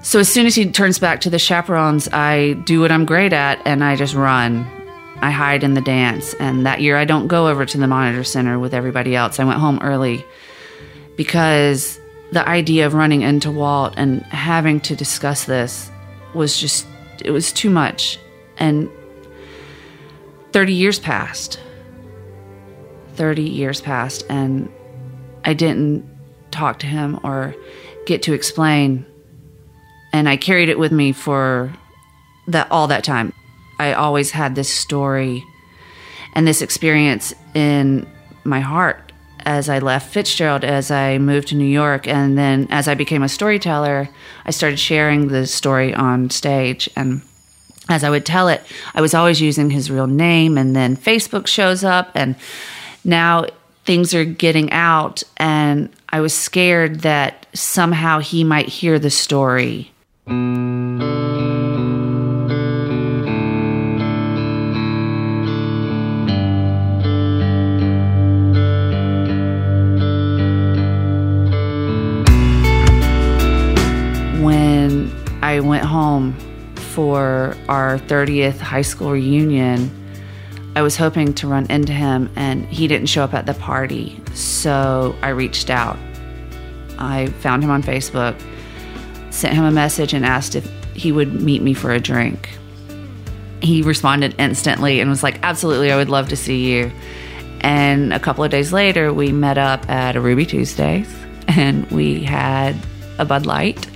So as soon as he turns back to the chaperones, I do what I'm great at and I just run. I hide in the dance. And that year, I don't go over to the monitor center with everybody else. I went home early because the idea of running into Walt and having to discuss this was just, it was too much. And 30 years passed. 30 years passed, and I didn't talk to him or get to explain. And I carried it with me for that all that time. I always had this story and this experience in my heart as I left Fitzgerald, as I moved to New York, and then as I became a storyteller, I started sharing the story on stage. And as I would tell it, I was always using his real name, and then Facebook shows up, and now things are getting out, and I was scared that somehow he might hear the story. Home for our 30th high school reunion, I was hoping to run into him and he didn't show up at the party. So I reached out. I found him on Facebook, sent him a message, and asked if he would meet me for a drink. He responded instantly and was like, Absolutely, I would love to see you. And a couple of days later, we met up at a Ruby Tuesdays and we had a Bud Light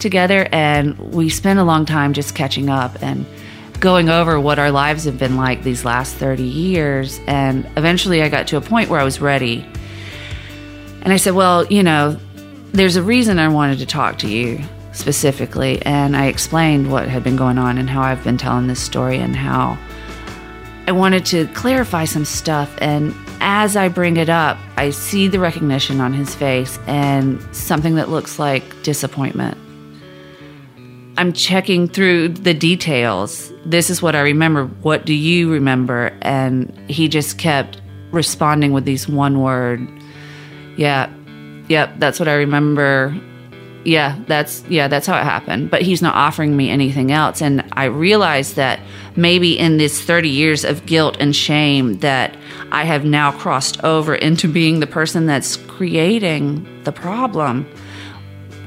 together and we spent a long time just catching up and going over what our lives have been like these last 30 years. And eventually I got to a point where I was ready. And I said, Well, you know, there's a reason I wanted to talk to you specifically. And I explained what had been going on and how I've been telling this story and how I wanted to clarify some stuff. And as I bring it up, I see the recognition on his face and something that looks like disappointment. I'm checking through the details. This is what I remember. What do you remember? And he just kept responding with these one word. Yeah. Yep, that's what I remember. Yeah, that's yeah, that's how it happened. But he's not offering me anything else and I realized that maybe in this 30 years of guilt and shame that I have now crossed over into being the person that's creating the problem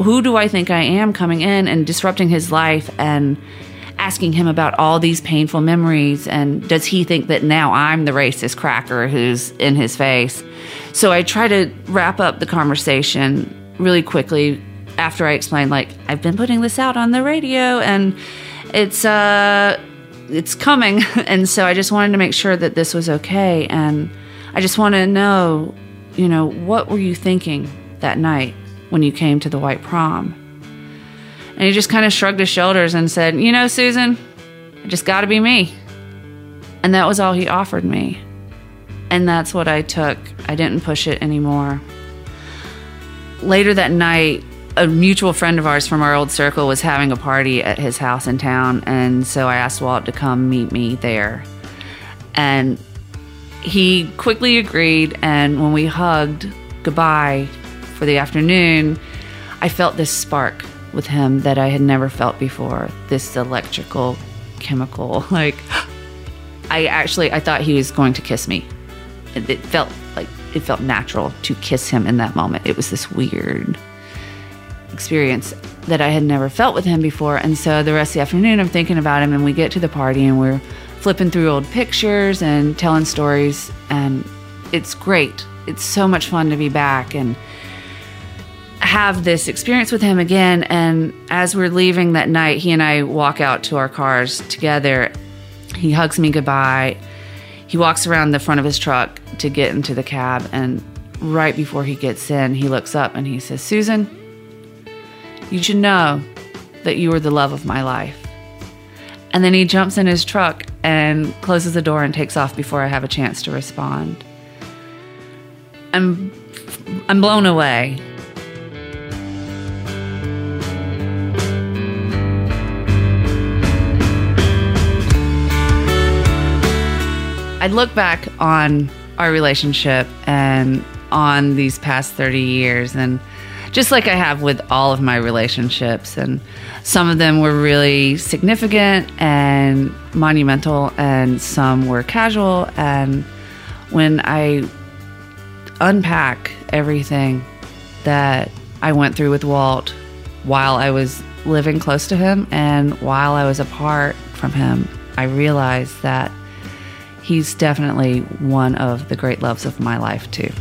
who do I think I am coming in and disrupting his life and asking him about all these painful memories and does he think that now I'm the racist cracker who's in his face? So I try to wrap up the conversation really quickly after I explain like I've been putting this out on the radio and it's uh it's coming and so I just wanted to make sure that this was okay and I just want to know, you know, what were you thinking that night? When you came to the white prom. And he just kind of shrugged his shoulders and said, You know, Susan, I just got to be me. And that was all he offered me. And that's what I took. I didn't push it anymore. Later that night, a mutual friend of ours from our old circle was having a party at his house in town. And so I asked Walt to come meet me there. And he quickly agreed. And when we hugged goodbye, for the afternoon, I felt this spark with him that I had never felt before. This electrical, chemical, like I actually I thought he was going to kiss me. It, it felt like it felt natural to kiss him in that moment. It was this weird experience that I had never felt with him before. And so the rest of the afternoon, I'm thinking about him, and we get to the party, and we're flipping through old pictures and telling stories, and it's great. It's so much fun to be back and have this experience with him again. And as we're leaving that night, he and I walk out to our cars together. He hugs me goodbye. He walks around the front of his truck to get into the cab, and right before he gets in, he looks up and he says, Susan, you should know that you are the love of my life. And then he jumps in his truck and closes the door and takes off before I have a chance to respond. I'm I'm blown away. I look back on our relationship and on these past 30 years and just like I have with all of my relationships and some of them were really significant and monumental and some were casual. And when I unpack everything that I went through with Walt while I was living close to him and while I was apart from him, I realized that he's definitely one of the great loves of my life, too.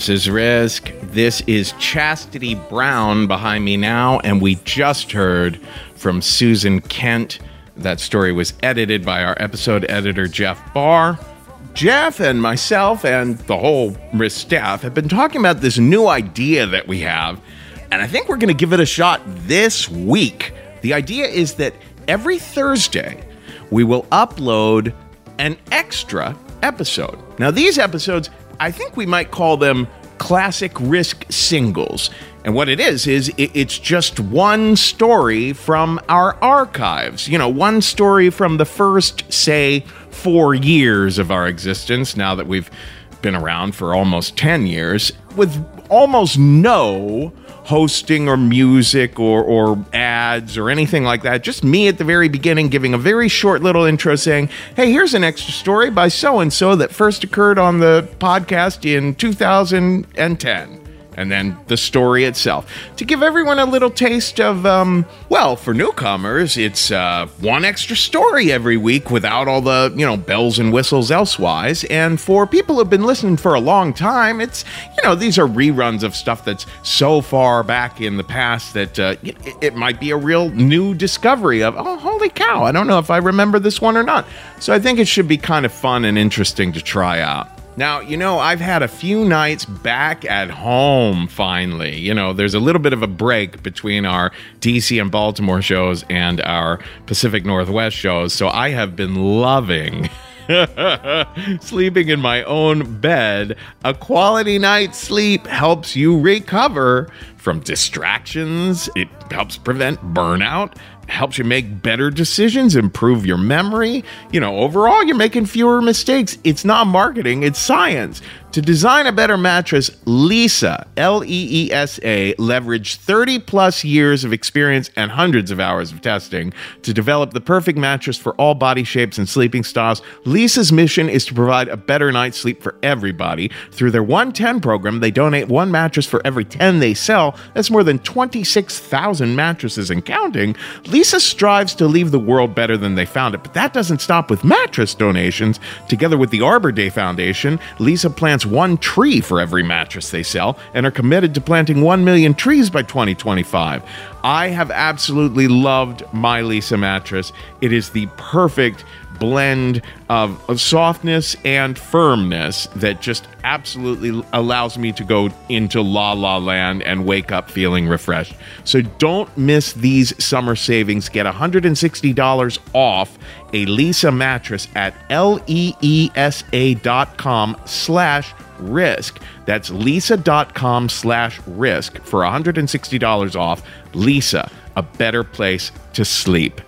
This is Risk. This is Chastity Brown behind me now, and we just heard from Susan Kent. That story was edited by our episode editor, Jeff Barr. Jeff and myself and the whole Risk staff have been talking about this new idea that we have, and I think we're going to give it a shot this week. The idea is that every Thursday, we will upload an extra episode. Now, these episodes, I think we might call them classic risk singles. And what it is, is it- it's just one story from our archives. You know, one story from the first, say, four years of our existence, now that we've been around for almost 10 years, with almost no hosting or music or, or ads or anything like that. Just me at the very beginning giving a very short little intro saying, hey, here's an extra story by so and so that first occurred on the podcast in 2010 and then the story itself. To give everyone a little taste of um, well for newcomers it's uh, one extra story every week without all the you know bells and whistles elsewise. And for people who've been listening for a long time it's you know these are reruns of stuff that's so far back in the past that uh, it, it might be a real new discovery of oh holy cow i don't know if i remember this one or not. So i think it should be kind of fun and interesting to try out now, you know, I've had a few nights back at home finally. You know, there's a little bit of a break between our DC and Baltimore shows and our Pacific Northwest shows. So I have been loving Sleeping in my own bed, a quality night's sleep helps you recover from distractions. It helps prevent burnout, helps you make better decisions, improve your memory. You know, overall, you're making fewer mistakes. It's not marketing, it's science. To design a better mattress, Leesa, L E E S A, leveraged 30 plus years of experience and hundreds of hours of testing to develop the perfect mattress for all body shapes and sleeping styles. Leesa's mission is to provide a better night's sleep for everybody. Through their 110 program, they donate one mattress for every 10 they sell. That's more than 26,000 mattresses and counting. Leesa strives to leave the world better than they found it, but that doesn't stop with mattress donations. Together with the Arbor Day Foundation, Leesa plants one tree for every mattress they sell and are committed to planting 1 million trees by 2025. I have absolutely loved my Leesa mattress. It is the perfect blend of, of softness and firmness that just absolutely allows me to go into la la land and wake up feeling refreshed. So don't miss these summer savings. Get $160 off a Leesa mattress at L-E-E-S-A dot com slash risk. That's leesa.com slash risk for $160 off. Leesa, a better place to sleep.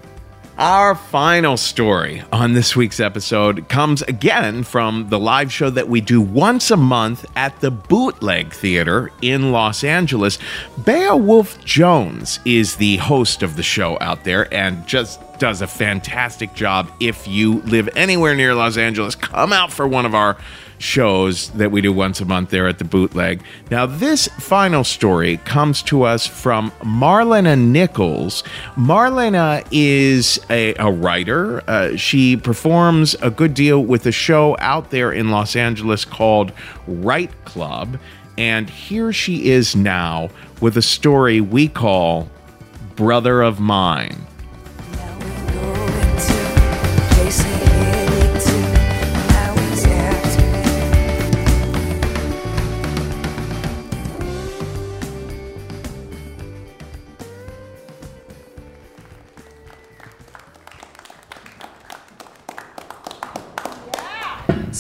Our final story on this week's episode comes again from the live show that we do once a month at the Bootleg Theater in Los Angeles. Beowulf Jones is the host of the show out there and just does a fantastic job. If you live anywhere near Los Angeles, come out for one of our shows that we do once a month there at the bootleg. Now, this final story comes to us from Marlena Nichols. Marlena is a, a writer. Uh, she performs a good deal with a show out there in Los Angeles called Write Club. And here she is now with a story we call Brother of Mine.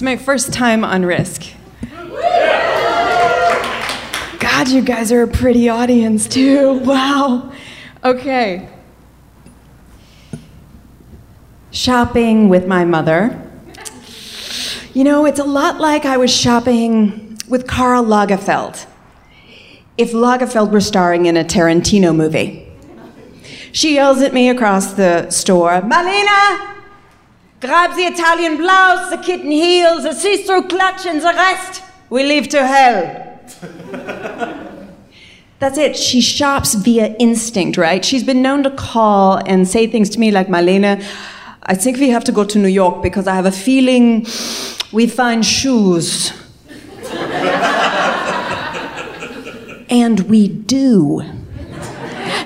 My first time on Risk. God, you guys are a pretty audience, too. Wow. Okay. Shopping with my mother. You know, it's a lot like I was shopping with Karl Lagerfeld. If Lagerfeld were starring in a Tarantino movie. She yells at me across the store, Marlena, Grab the Italian blouse, the kitten heels, the see-through clutch, and the rest. We leave to hell. That's it. She shops via instinct, right? She's been known to call and say things to me like, Marlene, I think we have to go to New York because I have a feeling we find shoes. and we do.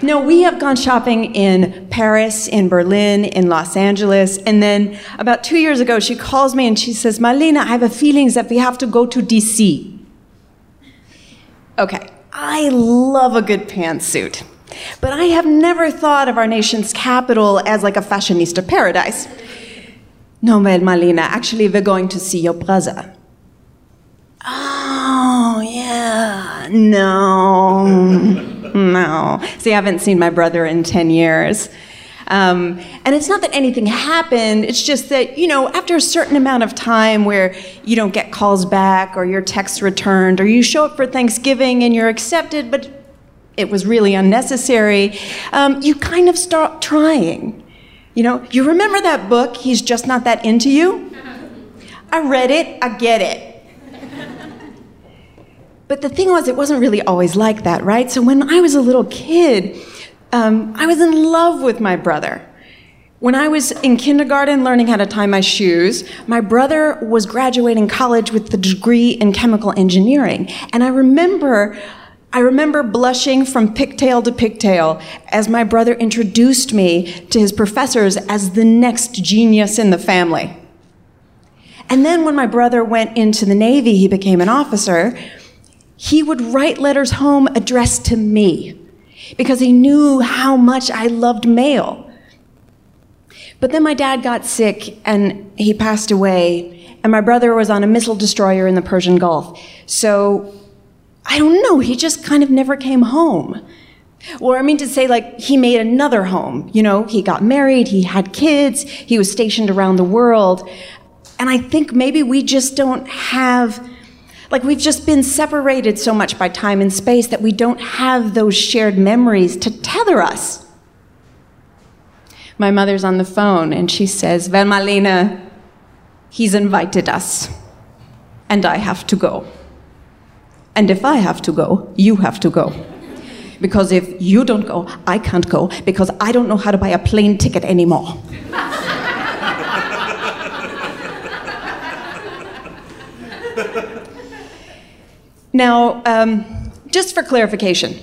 No, we have gone shopping in Paris, in Berlin, in Los Angeles, and then about two years ago, she calls me and she says, Marlena, I have a feeling that we have to go to DC. Okay, I love a good pantsuit, but I have never thought of our nation's capital as like a fashionista paradise. No, Marlena, actually, we're going to see your brother. Oh, yeah, no, no. See, I haven't seen my brother in 10 years. Um, and it's not that anything happened, it's just that, you know, after a certain amount of time where you don't get calls back or your texts returned or you show up for Thanksgiving and you're accepted, but it was really unnecessary, um, you kind of start trying. You know, you remember that book, He's Just Not That Into You? I read it, I get it. But the thing was, it wasn't really always like that, right? So when I was a little kid, um, I was in love with my brother. When I was in kindergarten learning how to tie my shoes, my brother was graduating college with the degree in chemical engineering. And I remember, I remember blushing from pigtail to pigtail as my brother introduced me to his professors as the next genius in the family. And then when my brother went into the Navy, he became an officer, he would write letters home addressed to me because he knew how much I loved mail. But then my dad got sick and he passed away, and my brother was on a missile destroyer in the Persian Gulf. So I don't know, he just kind of never came home. Or I mean to say, like, he made another home. You know, he got married, he had kids, he was stationed around the world. And I think maybe we just don't have, like, we've just been separated so much by time and space that we don't have those shared memories to tether us. My mother's on the phone and she says, Malina, he's invited us, and I have to go. And if I have to go, you have to go. Because if you don't go, I can't go because I don't know how to buy a plane ticket anymore. now, um, just for clarification,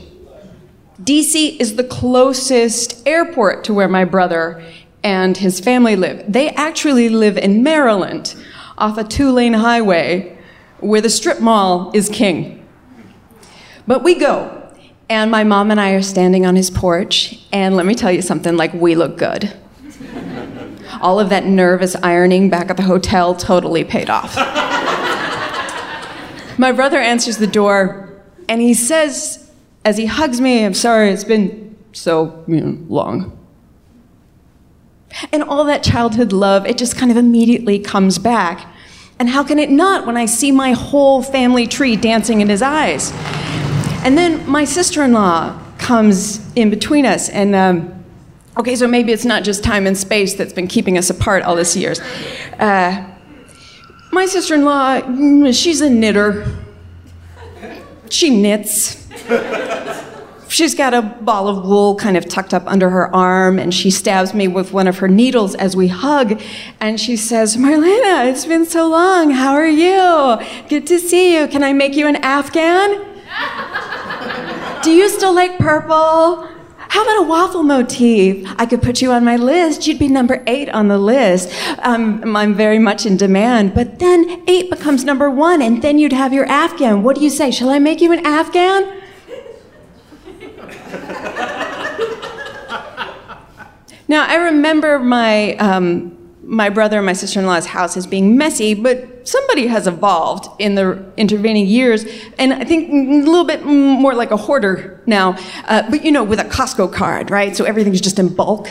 DC is the closest airport to where my brother and his family live. They actually live in Maryland off a two lane highway where the strip mall is king. But we go, and my mom and I are standing on his porch, and let me tell you something like, we look good. All of that nervous ironing back at the hotel totally paid off. my brother answers the door, and he says, as he hugs me, I'm sorry, it's been so you know, long. And all that childhood love, it just kind of immediately comes back. And how can it not when I see my whole family tree dancing in his eyes? And then my sister in law comes in between us, and um, okay, so maybe it's not just time and space that's been keeping us apart all these years. Uh, my sister in law, she's a knitter. She knits. She's got a ball of wool kind of tucked up under her arm, and she stabs me with one of her needles as we hug. And she says, Marlena, it's been so long. How are you? Good to see you. Can I make you an Afghan? Do you still like purple? How about a waffle motif? I could put you on my list. You'd be number eight on the list. Um, I'm very much in demand. But then eight becomes number one, and then you'd have your Afghan. What do you say? Shall I make you an Afghan? now, I remember my. Um, my brother and my sister-in-law's house as being messy, but somebody has evolved in the intervening years, and I think a little bit more like a hoarder now, uh, but you know, with a Costco card, right? So everything's just in bulk.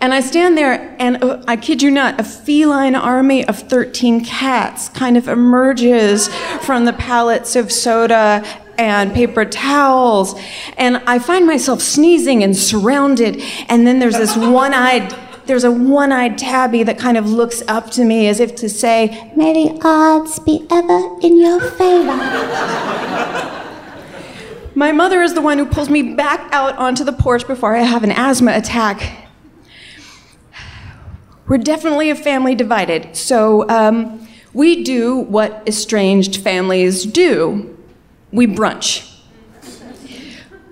And I stand there, and uh, I kid you not, a feline army of 13 cats kind of emerges from the pallets of soda and paper towels. And I find myself sneezing and surrounded, and then there's this one eyed there's a one eyed tabby that kind of looks up to me as if to say, May the odds be ever in your favor. My mother is the one who pulls me back out onto the porch before I have an asthma attack. We're definitely a family divided, so um, we do what estranged families do we brunch.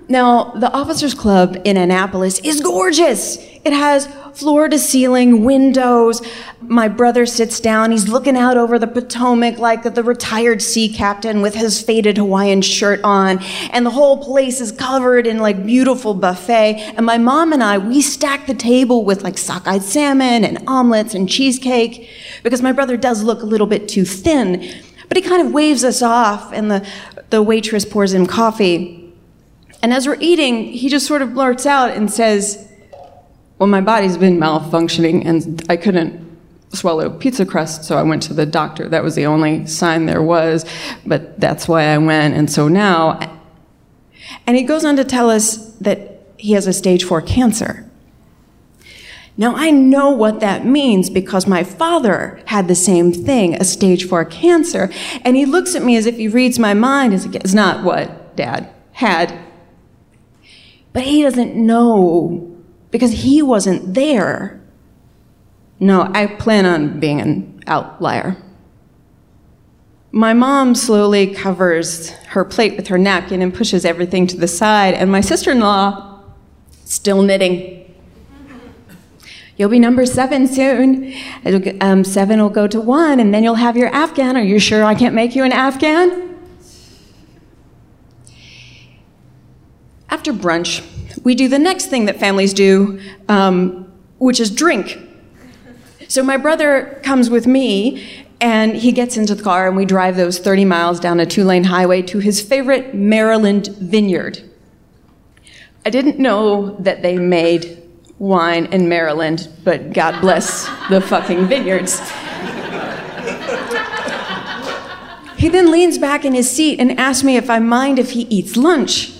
Now, the Officers Club in Annapolis is gorgeous. It has floor to ceiling windows. My brother sits down. He's looking out over the Potomac like the retired sea captain with his faded Hawaiian shirt on. And the whole place is covered in like beautiful buffet. And my mom and I, we stack the table with like sockeye salmon and omelets and cheesecake because my brother does look a little bit too thin. But he kind of waves us off, and the, the waitress pours him coffee. And as we're eating, he just sort of blurts out and says, well, my body's been malfunctioning and I couldn't swallow pizza crust, so I went to the doctor. That was the only sign there was, but that's why I went. And so now, and he goes on to tell us that he has a stage four cancer. Now, I know what that means because my father had the same thing, a stage four cancer. And he looks at me as if he reads my mind. It's not what dad had. But he doesn't know because he wasn't there. No, I plan on being an outlier. My mom slowly covers her plate with her napkin and pushes everything to the side, and my sister in law, still knitting. You'll be number seven soon. Um, seven will go to one, and then you'll have your Afghan. Are you sure I can't make you an Afghan? After brunch, we do the next thing that families do. Um, which is drink. So my brother comes with me and he gets into the car and we drive those 30 miles down a two lane highway to his favorite Maryland vineyard. I didn't know that they made wine in Maryland, but God bless the fucking vineyards. He then leans back in his seat and asks me if I mind if he eats lunch.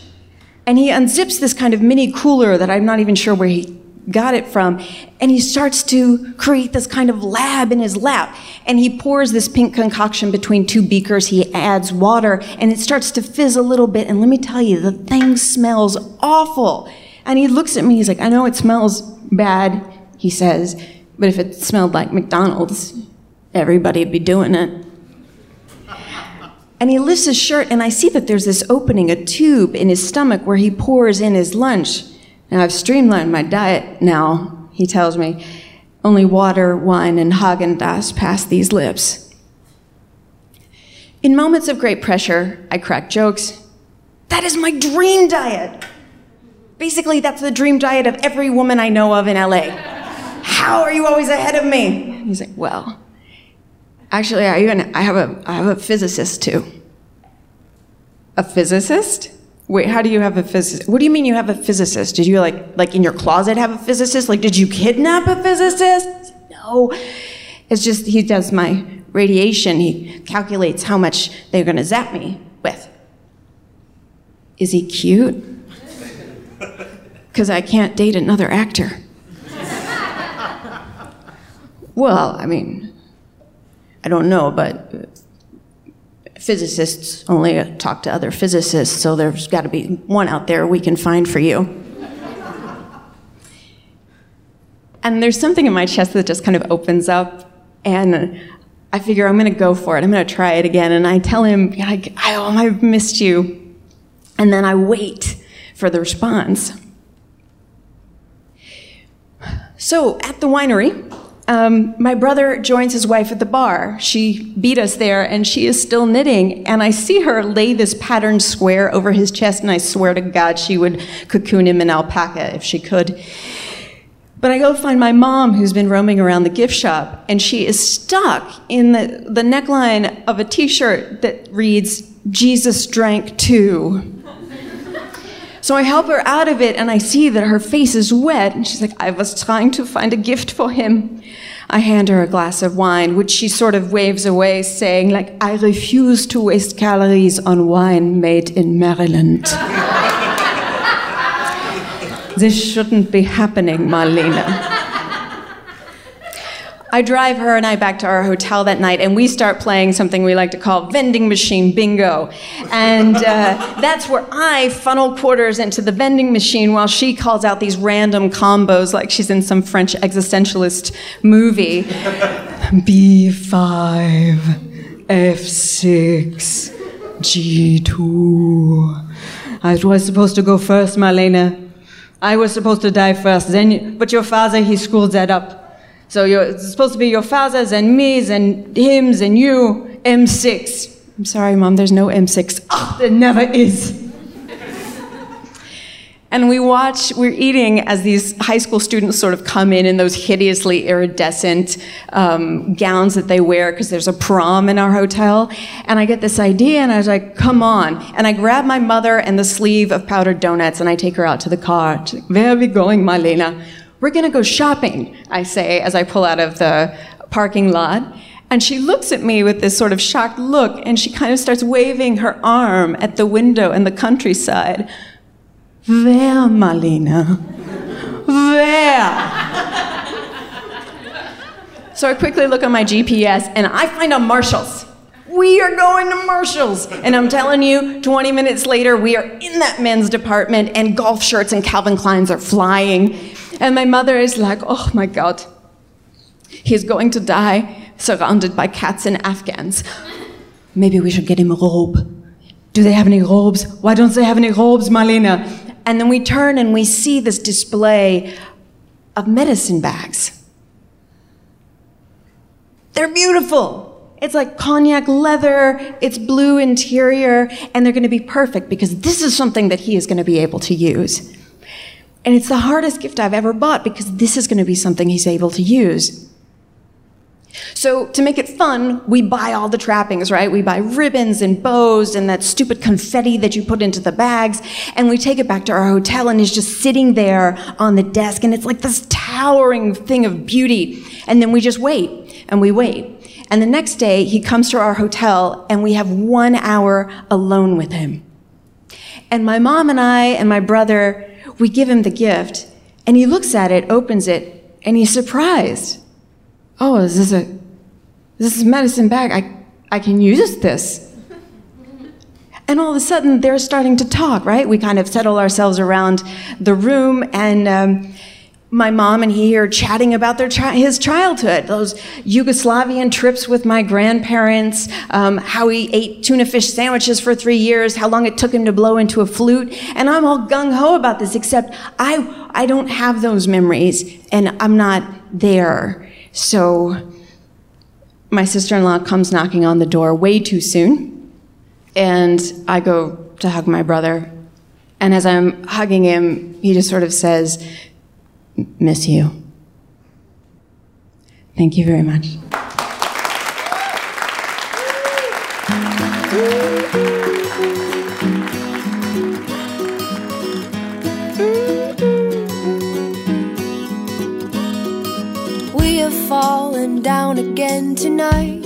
And he unzips this kind of mini cooler that I'm not even sure where he got it from. And he starts to create this kind of lab in his lap. And he pours this pink concoction between two beakers. He adds water and it starts to fizz a little bit. And let me tell you, the thing smells awful. And he looks at me, he's like, I know it smells bad, he says, but if it smelled like McDonald's, everybody'd be doing it. And he lifts his shirt, and I see that there's this opening, a tube in his stomach where he pours in his lunch. Now, I've streamlined my diet now, he tells me. Only water, wine, and Haagen Dazs pass these lips. In moments of great pressure, I crack jokes. That is my dream diet. Basically, that's the dream diet of every woman I know of in LA. How are you always ahead of me? He's like, well, actually, I even I have a I have a physicist too. A physicist? Wait, how do you have a physicist? What do you mean you have a physicist? Did you like like in your closet have a physicist? Like did you kidnap a physicist? No. It's just he does my radiation. He calculates how much they're going to zap me with. Is he cute? Cuz I can't date another actor. well, I mean, I don't know, but physicists only talk to other physicists, so there's got to be one out there we can find for you. and there's something in my chest that just kind of opens up, and I figure I'm going to go for it. I'm going to try it again. And I tell him, I, oh, I've missed you. And then I wait for the response. So at the winery, um, my brother joins his wife at the bar. She beat us there, and she is still knitting. And I see her lay this patterned square over his chest, and I swear to God she would cocoon him in alpaca if she could. But I go find my mom, who's been roaming around the gift shop, and she is stuck in the, the neckline of a t shirt that reads, Jesus drank too. So I help her out of it, and I see that her face is wet, and she's like, I was trying to find a gift for him. I hand her a glass of wine, which she sort of waves away, saying, like, I refuse to waste calories on wine made in Maryland. this shouldn't be happening, Marlena. I drive her and I back to our hotel that night, and we start playing something we like to call vending machine bingo. And uh, that's where I funnel quarters into the vending machine while she calls out these random combos like she's in some French existentialist movie. B5, F6, G2. I was supposed to go first, Marlena. I was supposed to die first, then, but your father, he screwed that up. So it's supposed to be your fathers and me's and hims and you, M6. I'm sorry, Mom, there's no M6. Oh, there never is. and we watch, we're eating as these high school students sort of come in in those hideously iridescent um, gowns that they wear because there's a prom in our hotel. And I get this idea and I was like, come on. And I grab my mother and the sleeve of powdered donuts and I take her out to the car. Like, Where are we going, Marlena? We're going to go shopping, I say as I pull out of the parking lot. And she looks at me with this sort of shocked look, and she kind of starts waving her arm at the window in the countryside. Where, Marlena? Where? so I quickly look on my GPS, and I find a Marshall's. We are going to Marshall's. And I'm telling you, 20 minutes later, we are in that men's department, and golf shirts and Calvin Kleins are flying. And my mother is like, oh my God, he's going to die surrounded by cats and Afghans. Maybe we should get him a robe. Do they have any robes? Why don't they have any robes, Marlena? And then we turn and we see this display of medicine bags. They're beautiful. It's like cognac leather, it's blue interior, and they're going to be perfect because this is something that he is going to be able to use. And it's the hardest gift I've ever bought because this is going to be something he's able to use. So, to make it fun, we buy all the trappings, right? We buy ribbons and bows and that stupid confetti that you put into the bags, and we take it back to our hotel, and it's just sitting there on the desk, and it's like this towering thing of beauty. And then we just wait, and we wait. And the next day, he comes to our hotel, and we have one hour alone with him. And my mom and I and my brother, we give him the gift, and he looks at it, opens it, and he's surprised. Oh, is this a this is medicine bag? I I can use this. And all of a sudden, they're starting to talk, right? We kind of settle ourselves around the room, and um, my mom and he are chatting about their chi- his childhood, those Yugoslavian trips with my grandparents, um, how he ate tuna fish sandwiches for three years, how long it took him to blow into a flute, and I'm all gung ho about this. Except I I don't have those memories, and I'm not there. So my sister-in-law comes knocking on the door way too soon, and I go to hug my brother, and as I'm hugging him, he just sort of says miss you. Thank you very much. We have fallen down again tonight.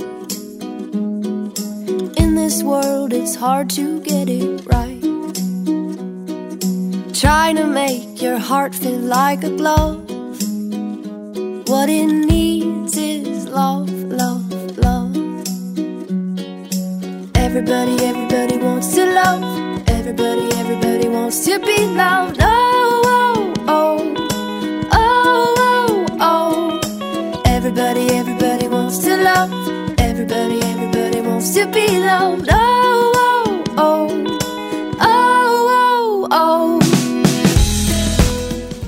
In this world, it's hard to get it right. Trying to make your heart feel like a glove. What it needs is love, love, love. Everybody, everybody wants to love. Everybody, everybody wants to be loved. Oh, oh, oh. Oh, oh, oh. Everybody, everybody wants to love. Everybody, everybody wants to be loved. Oh,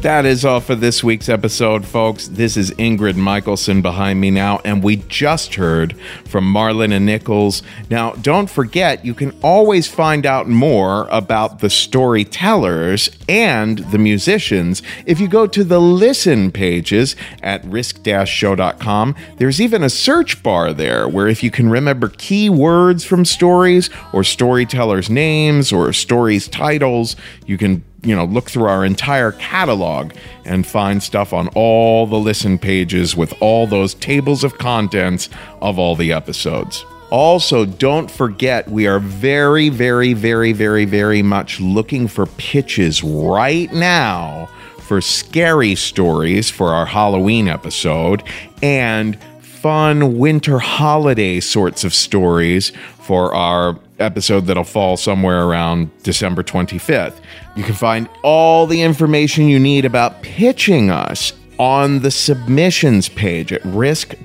That is all for this week's episode, folks. This is Ingrid Michaelson behind me now, and we just heard from Marlena Nichols. Now, don't forget, you can always find out more about the storytellers and the musicians if you go to the listen pages at risk-show.com. There's even a search bar there where if you can remember key words from stories or storytellers' names or stories' titles, you can you know, look through our entire catalog and find stuff on all the listen pages with all those tables of contents of all the episodes. Also, don't forget, we are very, very, very, very, very much looking for pitches right now for scary stories for our Halloween episode and fun winter holiday sorts of stories for our episode that'll fall somewhere around December 25th. You can find all the information you need about pitching us on the submissions page at risk-show.com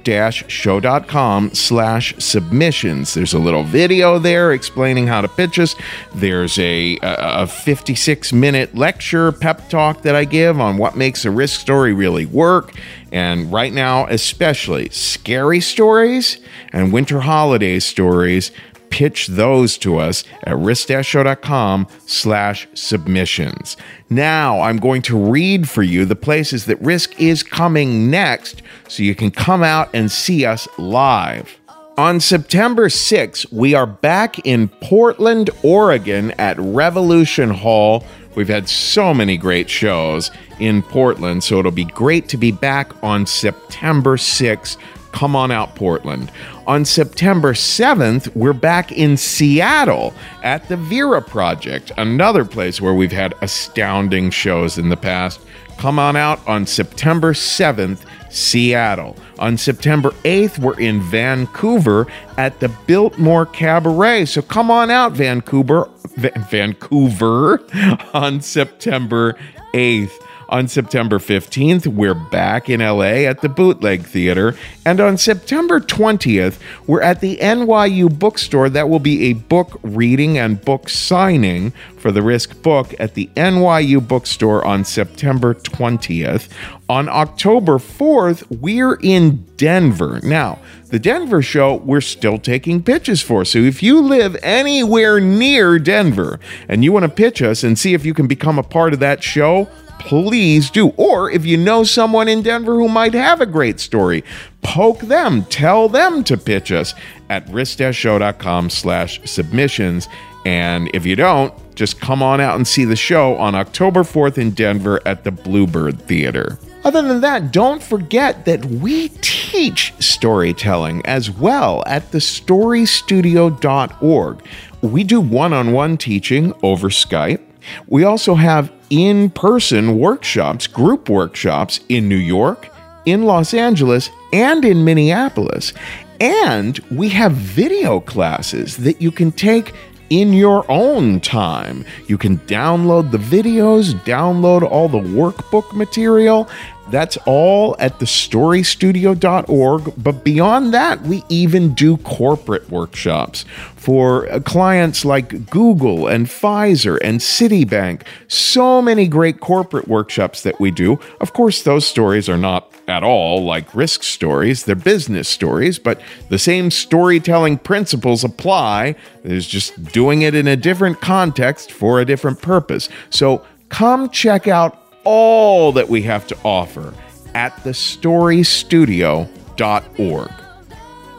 slash submissions. There's a little video there explaining how to pitch us. There's a, a 56-minute lecture pep talk that I give on what makes a risk story really work. And right now, especially scary stories and winter holiday stories pitch those to us at risk-show.com slash submissions. Now I'm going to read for you the places that Risk is coming next so you can come out and see us live. On September 6th, we are back in Portland, Oregon at Revolution Hall. We've had so many great shows in Portland, so it'll be great to be back on September 6th. Come on out, Portland. On September 7th, we're back in Seattle at the Vera Project, another place where we've had astounding shows in the past. Come on out on September 7th, Seattle. On September 8th, we're in Vancouver at the Biltmore Cabaret. So come on out, Vancouver, Va- Vancouver on September 8th. On September 15th, we're back in LA at the Bootleg Theater. And on September 20th, we're at the NYU bookstore. That will be a book reading and book signing for the Risk book at the NYU bookstore on September 20th. On October 4th, we're in Denver. Now, the Denver show, we're still taking pitches for. So if you live anywhere near Denver and you want to pitch us and see if you can become a part of that show, please do. Or if you know someone in Denver who might have a great story, poke them, tell them to pitch us at risk-show.com slash submissions. And if you don't, just come on out and see the show on October 4th in Denver at the Bluebird Theater. Other than that, don't forget that we teach storytelling as well at thestorystudio.org. We do one on one teaching over Skype. We also have in person workshops, group workshops in New York, in Los Angeles, and in Minneapolis. And we have video classes that you can take in your own time. You can download the videos, download all the workbook material. That's all at thestorystudio.org. But beyond that, we even do corporate workshops for uh, clients like Google and Pfizer and Citibank. So many great corporate workshops that we do. Of course, those stories are not at all like risk stories, they're business stories, but the same storytelling principles apply. There's just doing it in a different context for a different purpose. So come check out all that we have to offer at thestorystudio.org.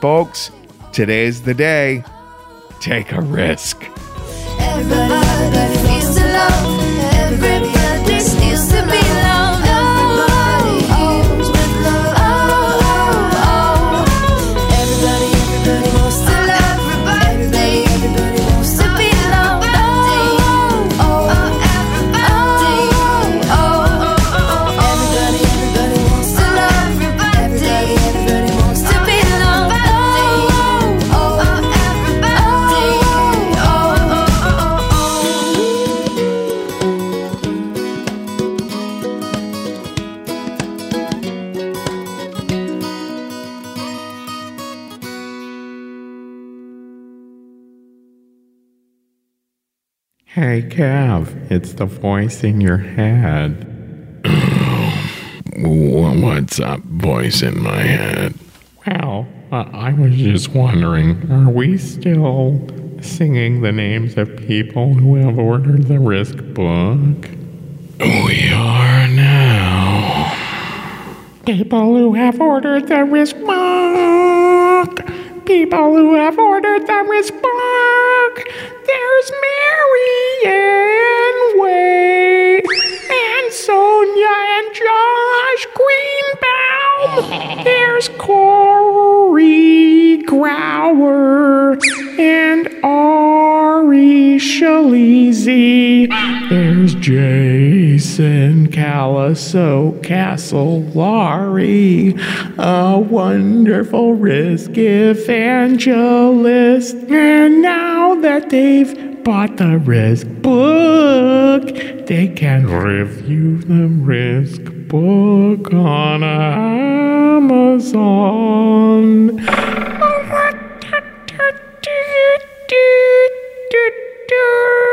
Folks, today's the day. Take a risk. Everybody Hey, Kev, it's the voice in your head. What's up, voice in my head? Well, uh, I was just wondering are we still singing the names of people who have ordered the risk book? We are now. People who have ordered the risk book. People who have ordered them risk book. There's Mary Wade and Sonia and Josh Greenbaum. There's Corey Grower and Ari Shalizi. There's Jason Calaso Cassolari, a wonderful risk evangelist. And now that they've bought the risk book, they can review the risk book on Amazon. What do you do? do, do?